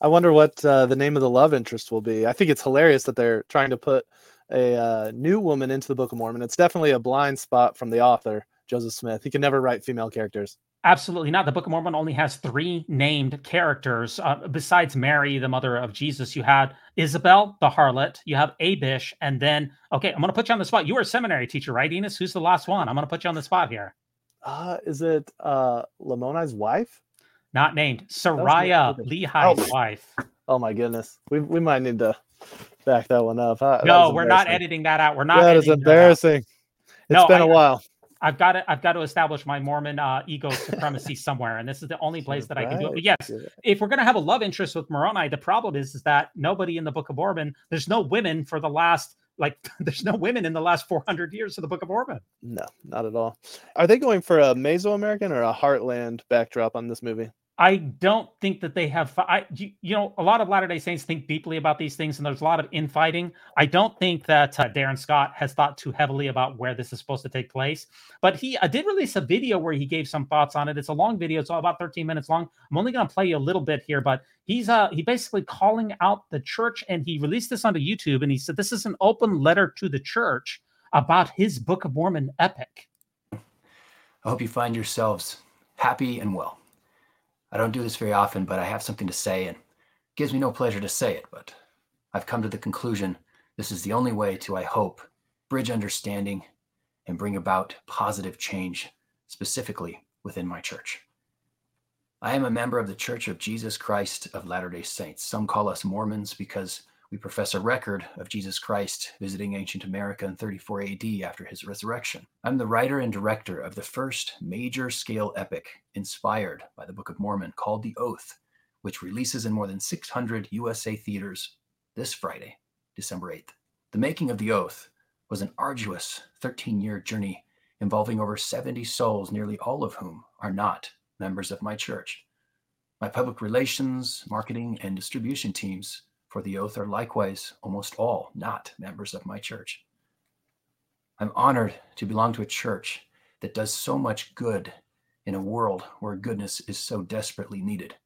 Speaker 3: I wonder what uh, the name of the love interest will be. I think it's hilarious that they're trying to put a uh, new woman into the Book of Mormon. It's definitely a blind spot from the author, Joseph Smith. He can never write female characters.
Speaker 2: Absolutely not. The Book of Mormon only has three named characters. Uh, besides Mary, the mother of Jesus, you had Isabel, the harlot, you have Abish, and then, okay, I'm going to put you on the spot. You were a seminary teacher, right, Enos? Who's the last one? I'm going to put you on the spot here.
Speaker 3: Uh, is it uh, Lamoni's wife?
Speaker 2: Not named. Sariah, Lehi's oh. wife.
Speaker 3: Oh, my goodness. We, we might need to back that one up.
Speaker 2: Uh, no, we're not editing that out. We're not.
Speaker 3: That is embarrassing. It's no, been I, a while.
Speaker 2: I've got to I've got to establish my Mormon uh, ego supremacy somewhere, and this is the only place that I can do it. But yes, if we're gonna have a love interest with Moroni, the problem is is that nobody in the Book of Mormon, there's no women for the last like there's no women in the last 400 years of the Book of Mormon.
Speaker 3: No, not at all. Are they going for a Mesoamerican or a Heartland backdrop on this movie?
Speaker 2: I don't think that they have. I, you, know, a lot of Latter Day Saints think deeply about these things, and there's a lot of infighting. I don't think that uh, Darren Scott has thought too heavily about where this is supposed to take place. But he uh, did release a video where he gave some thoughts on it. It's a long video; it's about 13 minutes long. I'm only going to play you a little bit here, but he's uh he basically calling out the church, and he released this onto YouTube, and he said this is an open letter to the church about his Book of Mormon epic.
Speaker 14: I hope you find yourselves happy and well. I don't do this very often, but I have something to say, and it gives me no pleasure to say it, but I've come to the conclusion this is the only way to, I hope, bridge understanding and bring about positive change, specifically within my church. I am a member of the Church of Jesus Christ of Latter day Saints. Some call us Mormons because we profess a record of Jesus Christ visiting ancient America in 34 AD after his resurrection. I'm the writer and director of the first major scale epic inspired by the Book of Mormon called The Oath, which releases in more than 600 USA theaters this Friday, December 8th. The making of The Oath was an arduous 13 year journey involving over 70 souls, nearly all of whom are not members of my church. My public relations, marketing, and distribution teams for the oath are likewise almost all not members of my church. I'm honored to belong to a church that does so much good in a world where goodness is so desperately needed.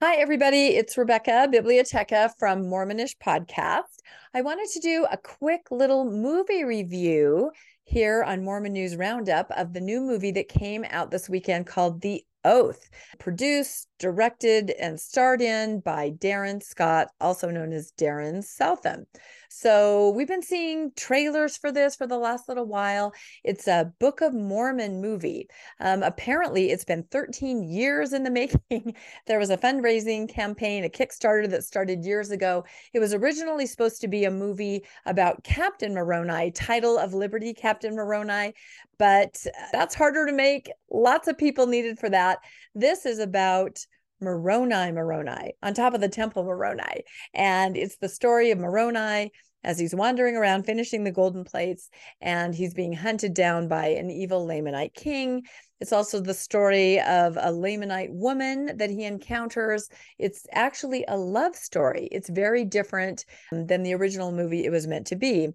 Speaker 15: Hi, everybody. It's Rebecca Bibliotheca from Mormonish Podcast. I wanted to do a quick little movie review here on Mormon News Roundup of the new movie that came out this weekend called The Oath, produced, directed, and starred in by Darren Scott, also known as Darren Southam. So we've been seeing trailers for this for the last little while. It's a Book of Mormon movie. Um, apparently, it's been 13 years in the making. there was a fundraising campaign, a Kickstarter that started years ago. It was originally supposed to be a movie about Captain Moroni, title of Liberty, Captain Moroni, but that's harder to make. Lots of people needed for that. This is about Moroni Moroni on top of the temple Moroni. And it's the story of Moroni as he's wandering around finishing the golden plates and he's being hunted down by an evil Lamanite king. It's also the story of a Lamanite woman that he encounters. It's actually a love story. It's very different um, than the original movie it was meant to be.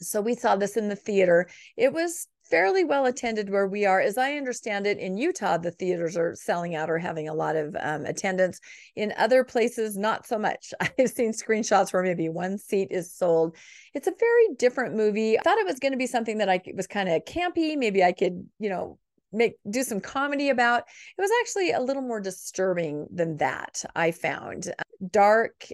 Speaker 15: So we saw this in the theater. It was fairly well attended where we are. As I understand it, in Utah, the theaters are selling out or having a lot of um, attendance. In other places, not so much. I've seen screenshots where maybe one seat is sold. It's a very different movie. I thought it was going to be something that I was kind of campy. Maybe I could, you know, make do some comedy about it was actually a little more disturbing than that i found dark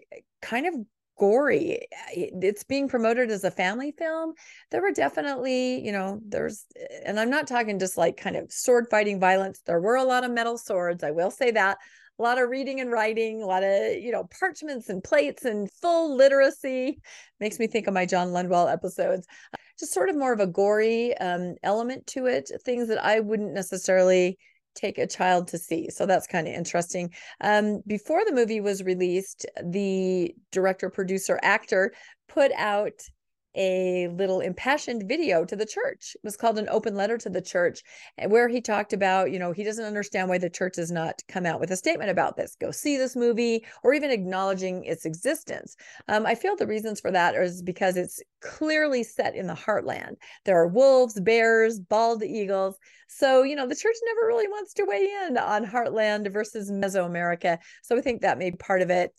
Speaker 15: kind of gory. Eh, eh, it's being promoted as a family film. There were definitely, you know, there's, eh, and I'm not talking just like kind of sword fighting violence. There were a lot of metal swords. I will say that. A lot of reading and writing, a lot of, you know, parchments and plates and full literacy. Makes me think of my John Lundwall episodes. Just sort of more of a gory um, element to it, things that I wouldn't necessarily take a child to see. So that's kind of interesting. Um, before the movie was released, the director, producer, actor put out a little impassioned video to the church. It was called an open letter to the church, where he talked about, you know, he doesn't understand why the church has not come out with a statement about this. Go see this movie, or even acknowledging its existence. Um, I feel the reasons for that is because it's clearly set in the heartland. There are wolves, bears, bald eagles. So, you know, the church never really wants to weigh in on heartland versus Mesoamerica. So I think that may be part of it.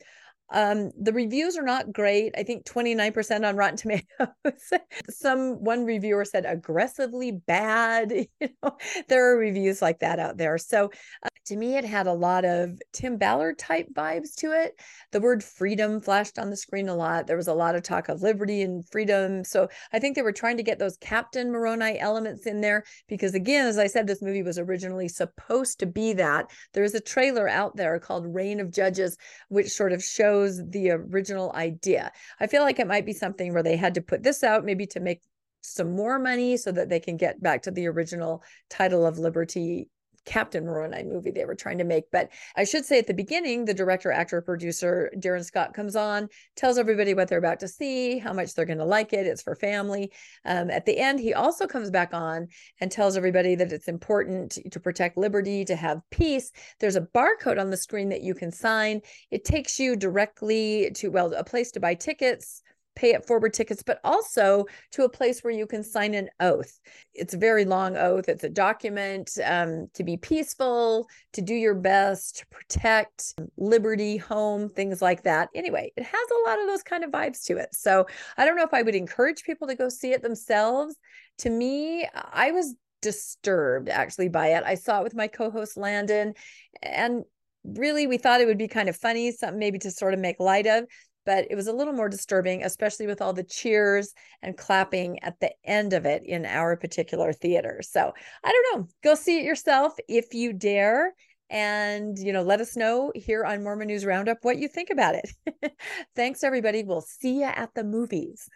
Speaker 15: Um, the reviews are not great. I think 29% on Rotten Tomatoes. Some one reviewer said aggressively bad. You know, there are reviews like that out there. So uh, to me, it had a lot of Tim Ballard type vibes to it. The word freedom flashed on the screen a lot. There was a lot of talk of liberty and freedom. So I think they were trying to get those Captain Moroni elements in there because, again, as I said, this movie was originally supposed to be that. There's a trailer out there called Reign of Judges, which sort of shows shows the original idea. I feel like it might be something where they had to put this out maybe to make some more money so that they can get back to the original title of Liberty Captain Moroni movie they were trying to make. But I should say at the beginning, the director, actor, producer, Darren Scott comes on, tells everybody what they're about to see, how much they're going to like it. It's for family. Um, at the end, he also comes back on and tells everybody that it's important to protect liberty, to have peace. There's a barcode on the screen that you can sign. It takes you directly to, well, a place to buy tickets pay it forward tickets, but also to a place where you can sign an oath. It's a very long oath. It's a document um, to be peaceful, to do your best, to protect liberty, home, things like that. Anyway, it has a lot of those kind of vibes to it. So I don't know if I would encourage people to go see it themselves. To me, I was disturbed actually by it. I saw it with my co host Landon, and really we thought it would be kind of funny, something maybe to sort of make light of but it was a little more disturbing, especially with all the cheers and clapping at the end of it in our particular theater. So I don't know. Go see it yourself if you dare. And, you know, let us know here on Mormon News Roundup what you think about it. Thanks, everybody. We'll see you at the movies.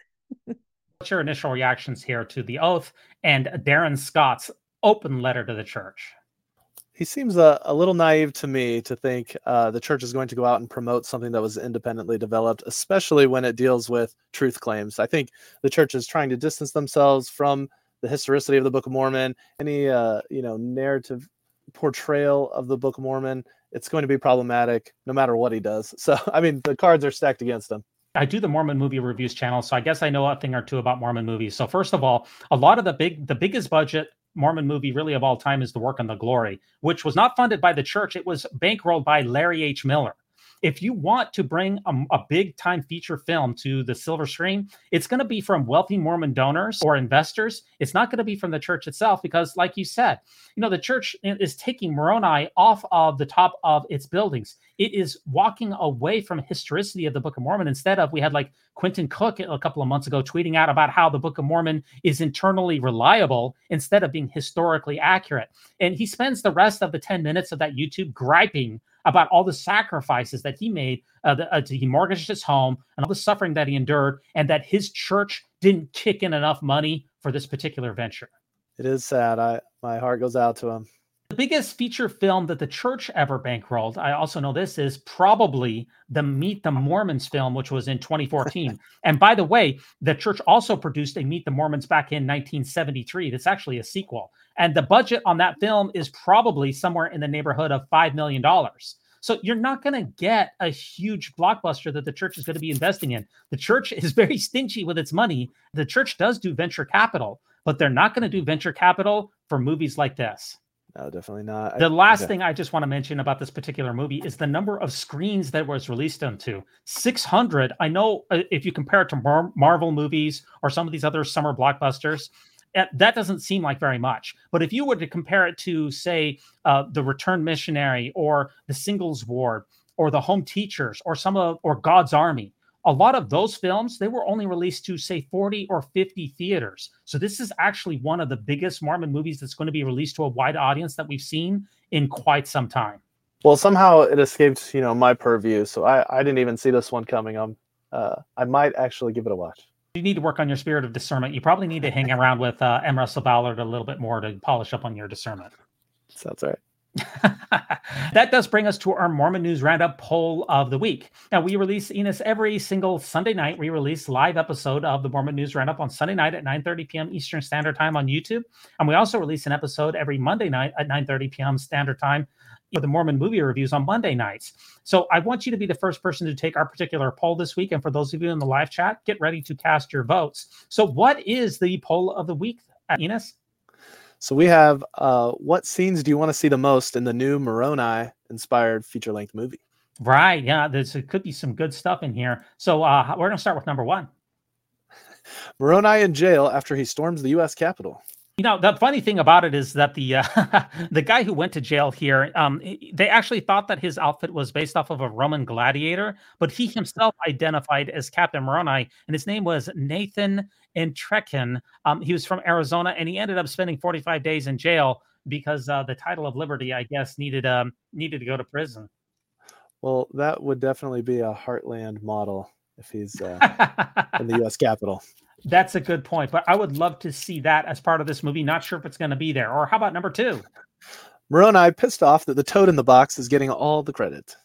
Speaker 2: What's your initial reactions here to the oath and Darren Scott's open letter to the church?
Speaker 3: He seems a, a little naive to me to think uh, the church is going to go out and promote something that was independently developed, especially when it deals with truth claims. I think the church is trying to distance themselves from the historicity of the Book of Mormon, any uh, you know narrative portrayal of the Book of Mormon. It's going to be problematic no matter what he does. So, I mean, the cards are stacked against him.
Speaker 2: I do the Mormon movie reviews channel, so I guess I know a thing or two about Mormon movies. So first of all, a lot of the big, the biggest budget Mormon movie really of all time is The Work and the Glory, which was not funded by the church. It was bankrolled by Larry H. Miller. If you want to bring a, a big time feature film to the silver screen, it's going to be from wealthy Mormon donors or investors. It's not going to be from the church itself because, like you said, you know, the church is taking Moroni off of the top of its buildings. It is walking away from historicity of the Book of Mormon. Instead of, we had like Quentin Cook a couple of months ago tweeting out about how the Book of Mormon is internally reliable instead of being historically accurate. And he spends the rest of the 10 minutes of that YouTube griping about all the sacrifices that he made. Uh, the, uh, he mortgaged his home and all the suffering that he endured, and that his church didn't kick in enough money for this particular venture.
Speaker 3: It is sad. I my heart goes out to him.
Speaker 2: The biggest feature film that the church ever bankrolled, I also know this is probably the Meet the Mormons film, which was in 2014. and by the way, the church also produced a Meet the Mormons back in 1973. That's actually a sequel. And the budget on that film is probably somewhere in the neighborhood of $5 million. So you're not going to get a huge blockbuster that the church is going to be investing in. The church is very stingy with its money. The church does do venture capital, but they're not going to do venture capital for movies like this.
Speaker 3: No, definitely not.
Speaker 2: The last thing I just want to mention about this particular movie is the number of screens that was released onto 600. I know uh, if you compare it to Mar- Marvel movies or some of these other summer blockbusters, eh, that doesn't seem like very much. But if you were to compare it to, say, uh, the Return Missionary or the Singles Ward or the Home Teachers or some of or God's Army, a lot of those films they were only released to say 40 or 50 theaters. So this is actually one of the biggest mormon movies that's going to be released to a wide audience that we've seen in quite some time.
Speaker 3: Well somehow it escaped you know my purview so i i didn't even see this one coming. Um uh i might actually give it a watch.
Speaker 2: You need to work on your spirit of discernment. You probably need to hang around with uh, m. Russell ballard a little bit more to polish up on your discernment.
Speaker 3: Sounds right
Speaker 2: that does bring us to our Mormon News Roundup poll of the week. Now, we release Enos every single Sunday night. We release live episode of the Mormon News Roundup on Sunday night at 9:30 p.m. Eastern Standard Time on YouTube, and we also release an episode every Monday night at 9:30 p.m. Standard Time for the Mormon movie reviews on Monday nights. So I want you to be the first person to take our particular poll this week, and for those of you in the live chat, get ready to cast your votes. So, what is the poll of the week, Enos?
Speaker 3: So we have uh, what scenes do you want to see the most in the new Moroni inspired feature length movie?
Speaker 2: Right. Yeah. There's it could be some good stuff in here. So uh, we're gonna start with number one.
Speaker 3: Moroni in jail after he storms the U.S. Capitol.
Speaker 2: You know, the funny thing about it is that the uh, the guy who went to jail here, um, they actually thought that his outfit was based off of a Roman gladiator, but he himself identified as Captain Moroni, and his name was Nathan Entrekin. Um, he was from Arizona, and he ended up spending 45 days in jail because uh, the title of liberty, I guess, needed um, needed to go to prison.
Speaker 3: Well, that would definitely be a Heartland model if he's uh, in the U.S. Capitol.
Speaker 2: That's a good point, but I would love to see that as part of this movie. Not sure if it's going to be there. Or how about number two?
Speaker 3: Moroni pissed off that the toad in the box is getting all the credit.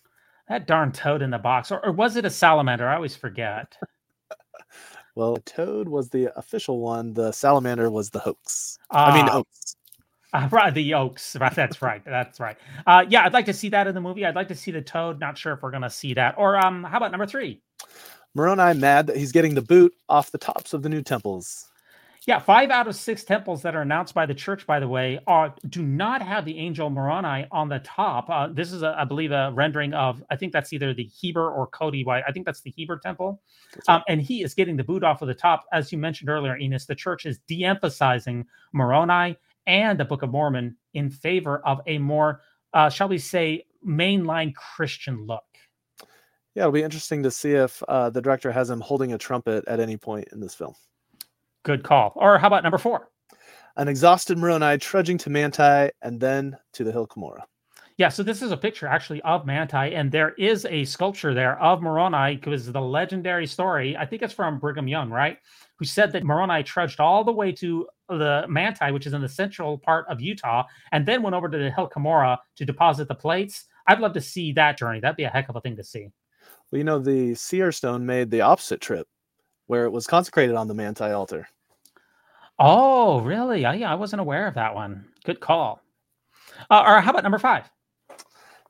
Speaker 2: That darn toad in the box, or, or was it a salamander? I always forget.
Speaker 3: well, toad was the official one. The salamander was the hoax. Uh, I mean, ah. oaks.
Speaker 2: Uh, right, the Oaks. Right, that's right. That's right. Uh, yeah, I'd like to see that in the movie. I'd like to see the Toad. Not sure if we're going to see that. Or um, how about number three?
Speaker 3: Moroni mad that he's getting the boot off the tops of the new temples.
Speaker 2: Yeah, five out of six temples that are announced by the church, by the way, are do not have the angel Moroni on the top. Uh, this is, a, I believe, a rendering of I think that's either the Heber or Cody White. I think that's the Heber temple, um, and he is getting the boot off of the top, as you mentioned earlier. Enos, the church is de-emphasizing Moroni and the Book of Mormon in favor of a more, uh, shall we say, mainline Christian look.
Speaker 3: Yeah, it'll be interesting to see if uh, the director has him holding a trumpet at any point in this film.
Speaker 2: Good call. Or how about number four?
Speaker 3: An exhausted Moroni trudging to Manti and then to the Hill Cumorah.
Speaker 2: Yeah, so this is a picture actually of Manti, and there is a sculpture there of Moroni because the legendary story, I think it's from Brigham Young, right? Who said that Moroni trudged all the way to the Manti, which is in the central part of Utah, and then went over to the Hill Cumorah to deposit the plates. I'd love to see that journey. That'd be a heck of a thing to see.
Speaker 3: Well, you know, the Seer Stone made the opposite trip where it was consecrated on the Manti altar.
Speaker 2: Oh, really? I, yeah, I wasn't aware of that one. Good call. Uh, or how about number five?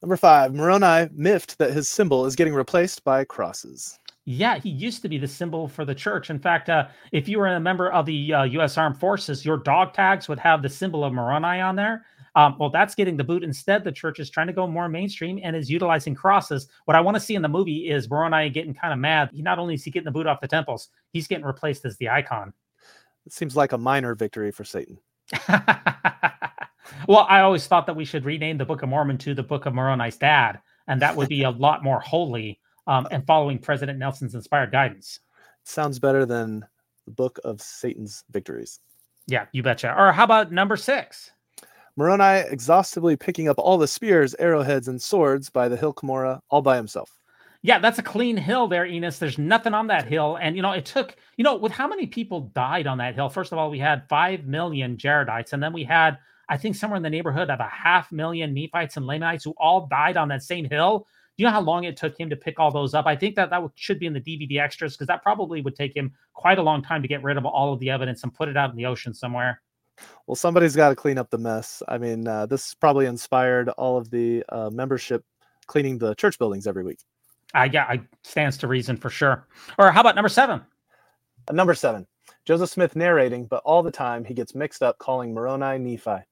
Speaker 3: Number five, Moroni miffed that his symbol is getting replaced by crosses.
Speaker 2: Yeah, he used to be the symbol for the church. In fact, uh, if you were a member of the uh, U.S. Armed Forces, your dog tags would have the symbol of Moroni on there. Um, well, that's getting the boot. Instead, the church is trying to go more mainstream and is utilizing crosses. What I want to see in the movie is Moroni getting kind of mad. He not only is he getting the boot off the temples, he's getting replaced as the icon.
Speaker 3: It seems like a minor victory for Satan.
Speaker 2: well, I always thought that we should rename the Book of Mormon to the Book of Moroni's dad, and that would be a lot more holy um, and following President Nelson's inspired guidance.
Speaker 3: Sounds better than the Book of Satan's victories.
Speaker 2: Yeah, you betcha. Or how about number six?
Speaker 3: Moroni exhaustively picking up all the spears, arrowheads, and swords by the hill Cumorah all by himself.
Speaker 2: Yeah, that's a clean hill there, Enos. There's nothing on that hill. And, you know, it took, you know, with how many people died on that hill? First of all, we had 5 million Jaredites, and then we had, I think, somewhere in the neighborhood of a half million Nephites and Lamanites who all died on that same hill. Do you know how long it took him to pick all those up? I think that that should be in the DVD extras because that probably would take him quite a long time to get rid of all of the evidence and put it out in the ocean somewhere.
Speaker 3: Well, somebody's got to clean up the mess. I mean, uh, this probably inspired all of the uh, membership cleaning the church buildings every week.
Speaker 2: Uh, yeah, I stands to reason for sure. Or how about number seven?
Speaker 3: Number seven, Joseph Smith narrating, but all the time he gets mixed up calling Moroni Nephi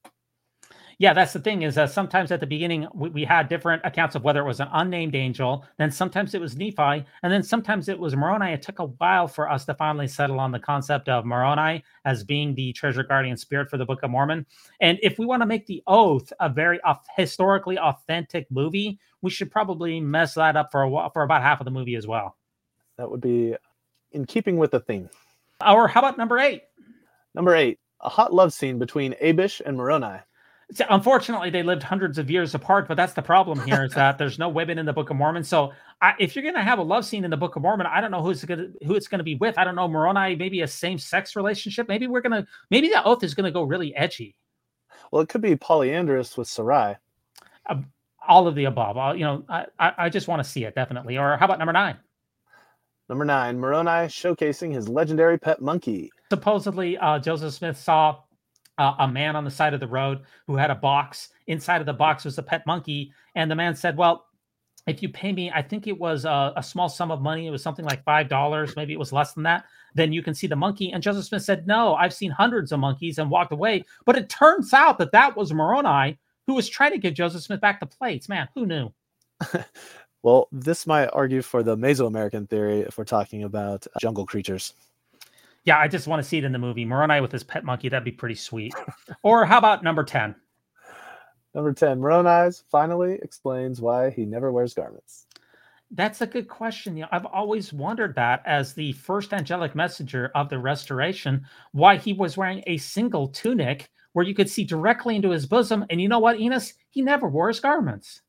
Speaker 2: yeah, that's the thing is uh, sometimes at the beginning we, we, had different accounts of whether it was an unnamed angel, then sometimes it was Nephi, and then sometimes it was Moroni. It took a while for us to finally settle on the concept of Moroni as being the treasure guardian spirit for the Book of Mormon. And if we want to make the Oath a very uh, historically authentic movie, we should probably mess that up for a while, for about half of the movie as well.
Speaker 3: That would be in keeping with the theme.
Speaker 2: Or how about number eight?
Speaker 3: Number eight, a hot love scene between Abish and Moroni
Speaker 2: unfortunately they lived hundreds of years apart but that's the problem here is that there's no women in the book of mormon. So I, if you're going to have a love scene in the book of mormon i don't know who's going to who it's going to be with. I don't know moroni maybe a same-sex relationship. Maybe we're going to maybe that oath is going to go really edgy.
Speaker 3: Well it could be polyandrous with Sariah.
Speaker 2: Uh, all of the above. Uh, you know I, I, I just want to see it definitely. Or how about number nine?
Speaker 3: Number nine moroni showcasing his legendary pet monkey.
Speaker 2: Supposedly uh, joseph smith saw uh, a man on the side of the road who had a box. Inside of the box was a pet monkey. And the man said, Well, if you pay me, I think it was a, a small sum of money. It was something like $5. Maybe it was less than that. Then you can see the monkey. And Joseph Smith said, No, I've seen hundreds of monkeys and walked away. But it turns out that that was Moroni who was trying to give Joseph Smith back the plates. Man, who knew?
Speaker 3: well, this might argue for the Mesoamerican theory if we're talking about jungle creatures.
Speaker 2: Yeah, I just want to see it in the movie. Moroni with his pet monkey. That'd be pretty sweet. or how about number 10?
Speaker 3: Number 10, Moroni's finally explains why he never wears garments.
Speaker 2: That's a good question. You know, I've always wondered that as the first angelic messenger of the restoration, why he was wearing a single tunic where you could see directly into his bosom. And you know what, Enos? He never wore his garments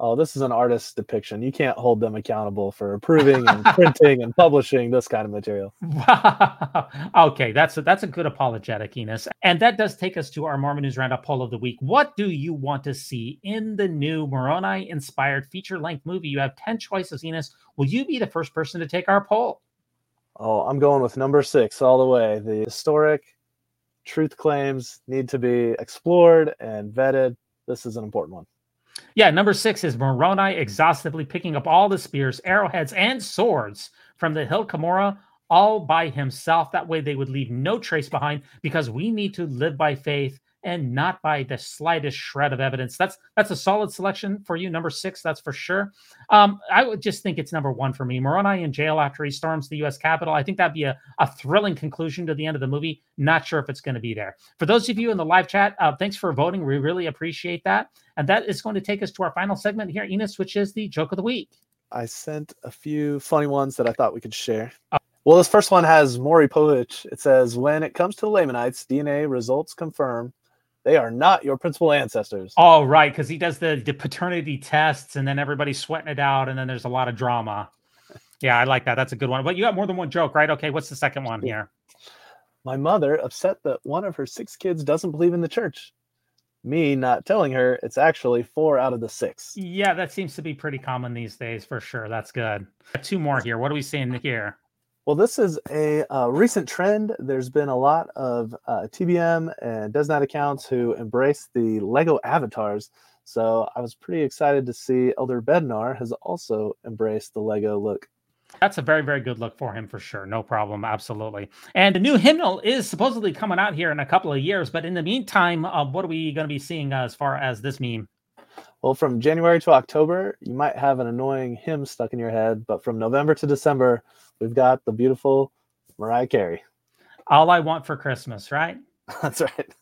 Speaker 3: oh, this is an artist's depiction. You can't hold them accountable for approving and printing and publishing this kind of material.
Speaker 2: okay, that's a, that's a good apologetic, Enos. And that does take us to our Mormon News Roundup poll of the week. What do you want to see in the new Moroni inspired feature length movie? You have 10 choices, Enos. Will you be the first person to take our poll?
Speaker 3: Oh, I'm going with number six all the way. The historic truth claims need to be explored and vetted. This is an important one.
Speaker 2: Yeah, number six is Moroni exhaustively picking up all the spears, arrowheads, and swords from the hill Cumorah all by himself. That way they would leave no trace behind because we need to live by faith and not by the slightest shred of evidence. That's that's a solid selection for you, number six. That's for sure. Um, I would just think it's number one for me. Moroni in jail after he storms the U.S. Capitol. I think that'd be a, a thrilling conclusion to the end of the movie. Not sure if it's going to be there. For those of you in the live chat, uh, thanks for voting. We really appreciate that. And that is going to take us to our final segment here, Enos, which is the joke of the week.
Speaker 3: I sent a few funny ones that I thought we could share. Uh, well, this first one has Maury Povich. It says, When it comes to Lamanites, DNA results confirm they are not your principal ancestors.
Speaker 2: Oh, right, because he does the, the paternity tests, and then everybody's sweating it out, and then there's a lot of drama. Yeah, I like that. That's a good one. But you got more than one joke, right? Okay, what's the second one here?
Speaker 3: My mother upset that one of her six kids doesn't believe in the church. Me not telling her it's actually four out of the six.
Speaker 2: Yeah, that seems to be pretty common these days for sure. That's good. Two more here. What are we seeing here?
Speaker 3: Well, this is a uh, recent trend. There's been a lot of uh, TBM and DezNat accounts who embrace the Lego avatars. So I was pretty excited to see Elder Bednar has also embraced the Lego look.
Speaker 2: That's a very, very good look for him for sure. No problem. Absolutely. And the new hymnal is supposedly coming out here in a couple of years. But in the meantime, uh, what are we going to be seeing uh, as far as this meme?
Speaker 3: Well, from January to October, you might have an annoying hymn stuck in your head. But from November to December, we've got the beautiful Mariah Carey.
Speaker 2: All I want for Christmas, right?
Speaker 3: That's right.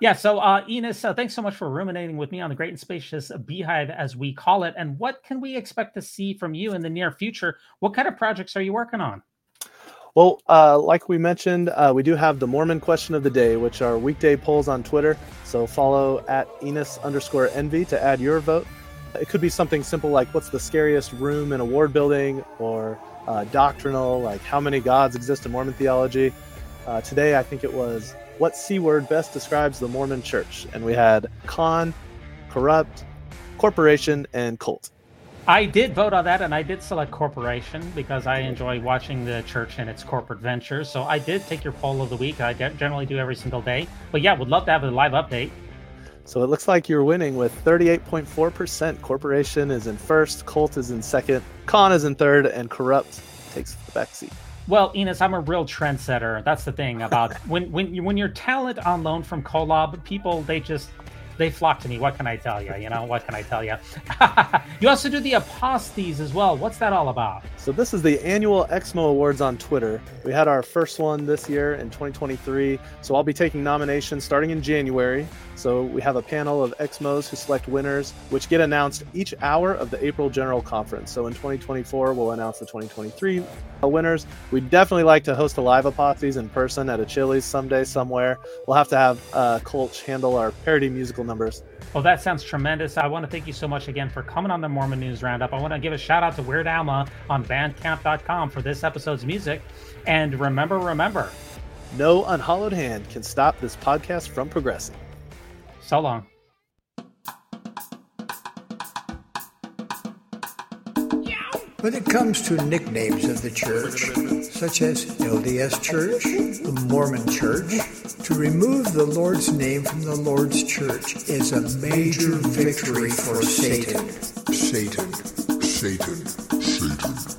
Speaker 2: Yeah. So, uh, Enos, uh, thanks so much for ruminating with me on the great and spacious beehive, as we call it. And what can we expect to see from you in the near future? What kind of projects are you working on?
Speaker 3: Well, uh, like we mentioned, uh, we do have the Mormon question of the day, which are weekday polls on Twitter. So follow at Enos underscore envy to add your vote. It could be something simple like what's the scariest room in a ward building, or uh, doctrinal, like how many gods exist in Mormon theology. Uh, today, I think it was what C word best describes the Mormon church? And we had con, corrupt, corporation, and cult.
Speaker 2: I did vote on that and I did select corporation because I enjoy watching the church and its corporate ventures. So I did take your poll of the week. I generally do every single day. But yeah, would love to have a live update.
Speaker 3: So it looks like you're winning with 38.4%. Corporation is in first, Colt is in second, Con is in third, and Corrupt takes the back seat.
Speaker 2: Well, Enos, I'm a real trendsetter. That's the thing about when when when you're talent on loan from Kolob, people they just they flock to me. What can I tell you? You know, what can I tell you? you also do the aposties as well. What's that all about?
Speaker 3: So this is the annual Exmo Awards on Twitter. We had our first one this year in 2023. So I'll be taking nominations starting in January. So we have a panel of Exmos who select winners, which get announced each hour of the April General Conference. So in 2024, we'll announce the 2023 winners. We'd definitely like to host a live aposties in person at a Chili's someday somewhere. We'll have to have uh, Colch handle our parody musical numbers.
Speaker 2: Well, that sounds tremendous. I want to thank you so much again for coming on the Mormon News Roundup. I want to give a shout out to Weird Alma on Bandcamp.com for this episode's music. And remember, remember,
Speaker 3: no unhallowed hand can stop this podcast from progressing.
Speaker 2: So long.
Speaker 5: When it comes to nicknames of the church, such as LDS Church, the Mormon Church, to remove the Lord's name from the Lord's church is a major victory for Satan.
Speaker 16: Satan, Satan, Satan.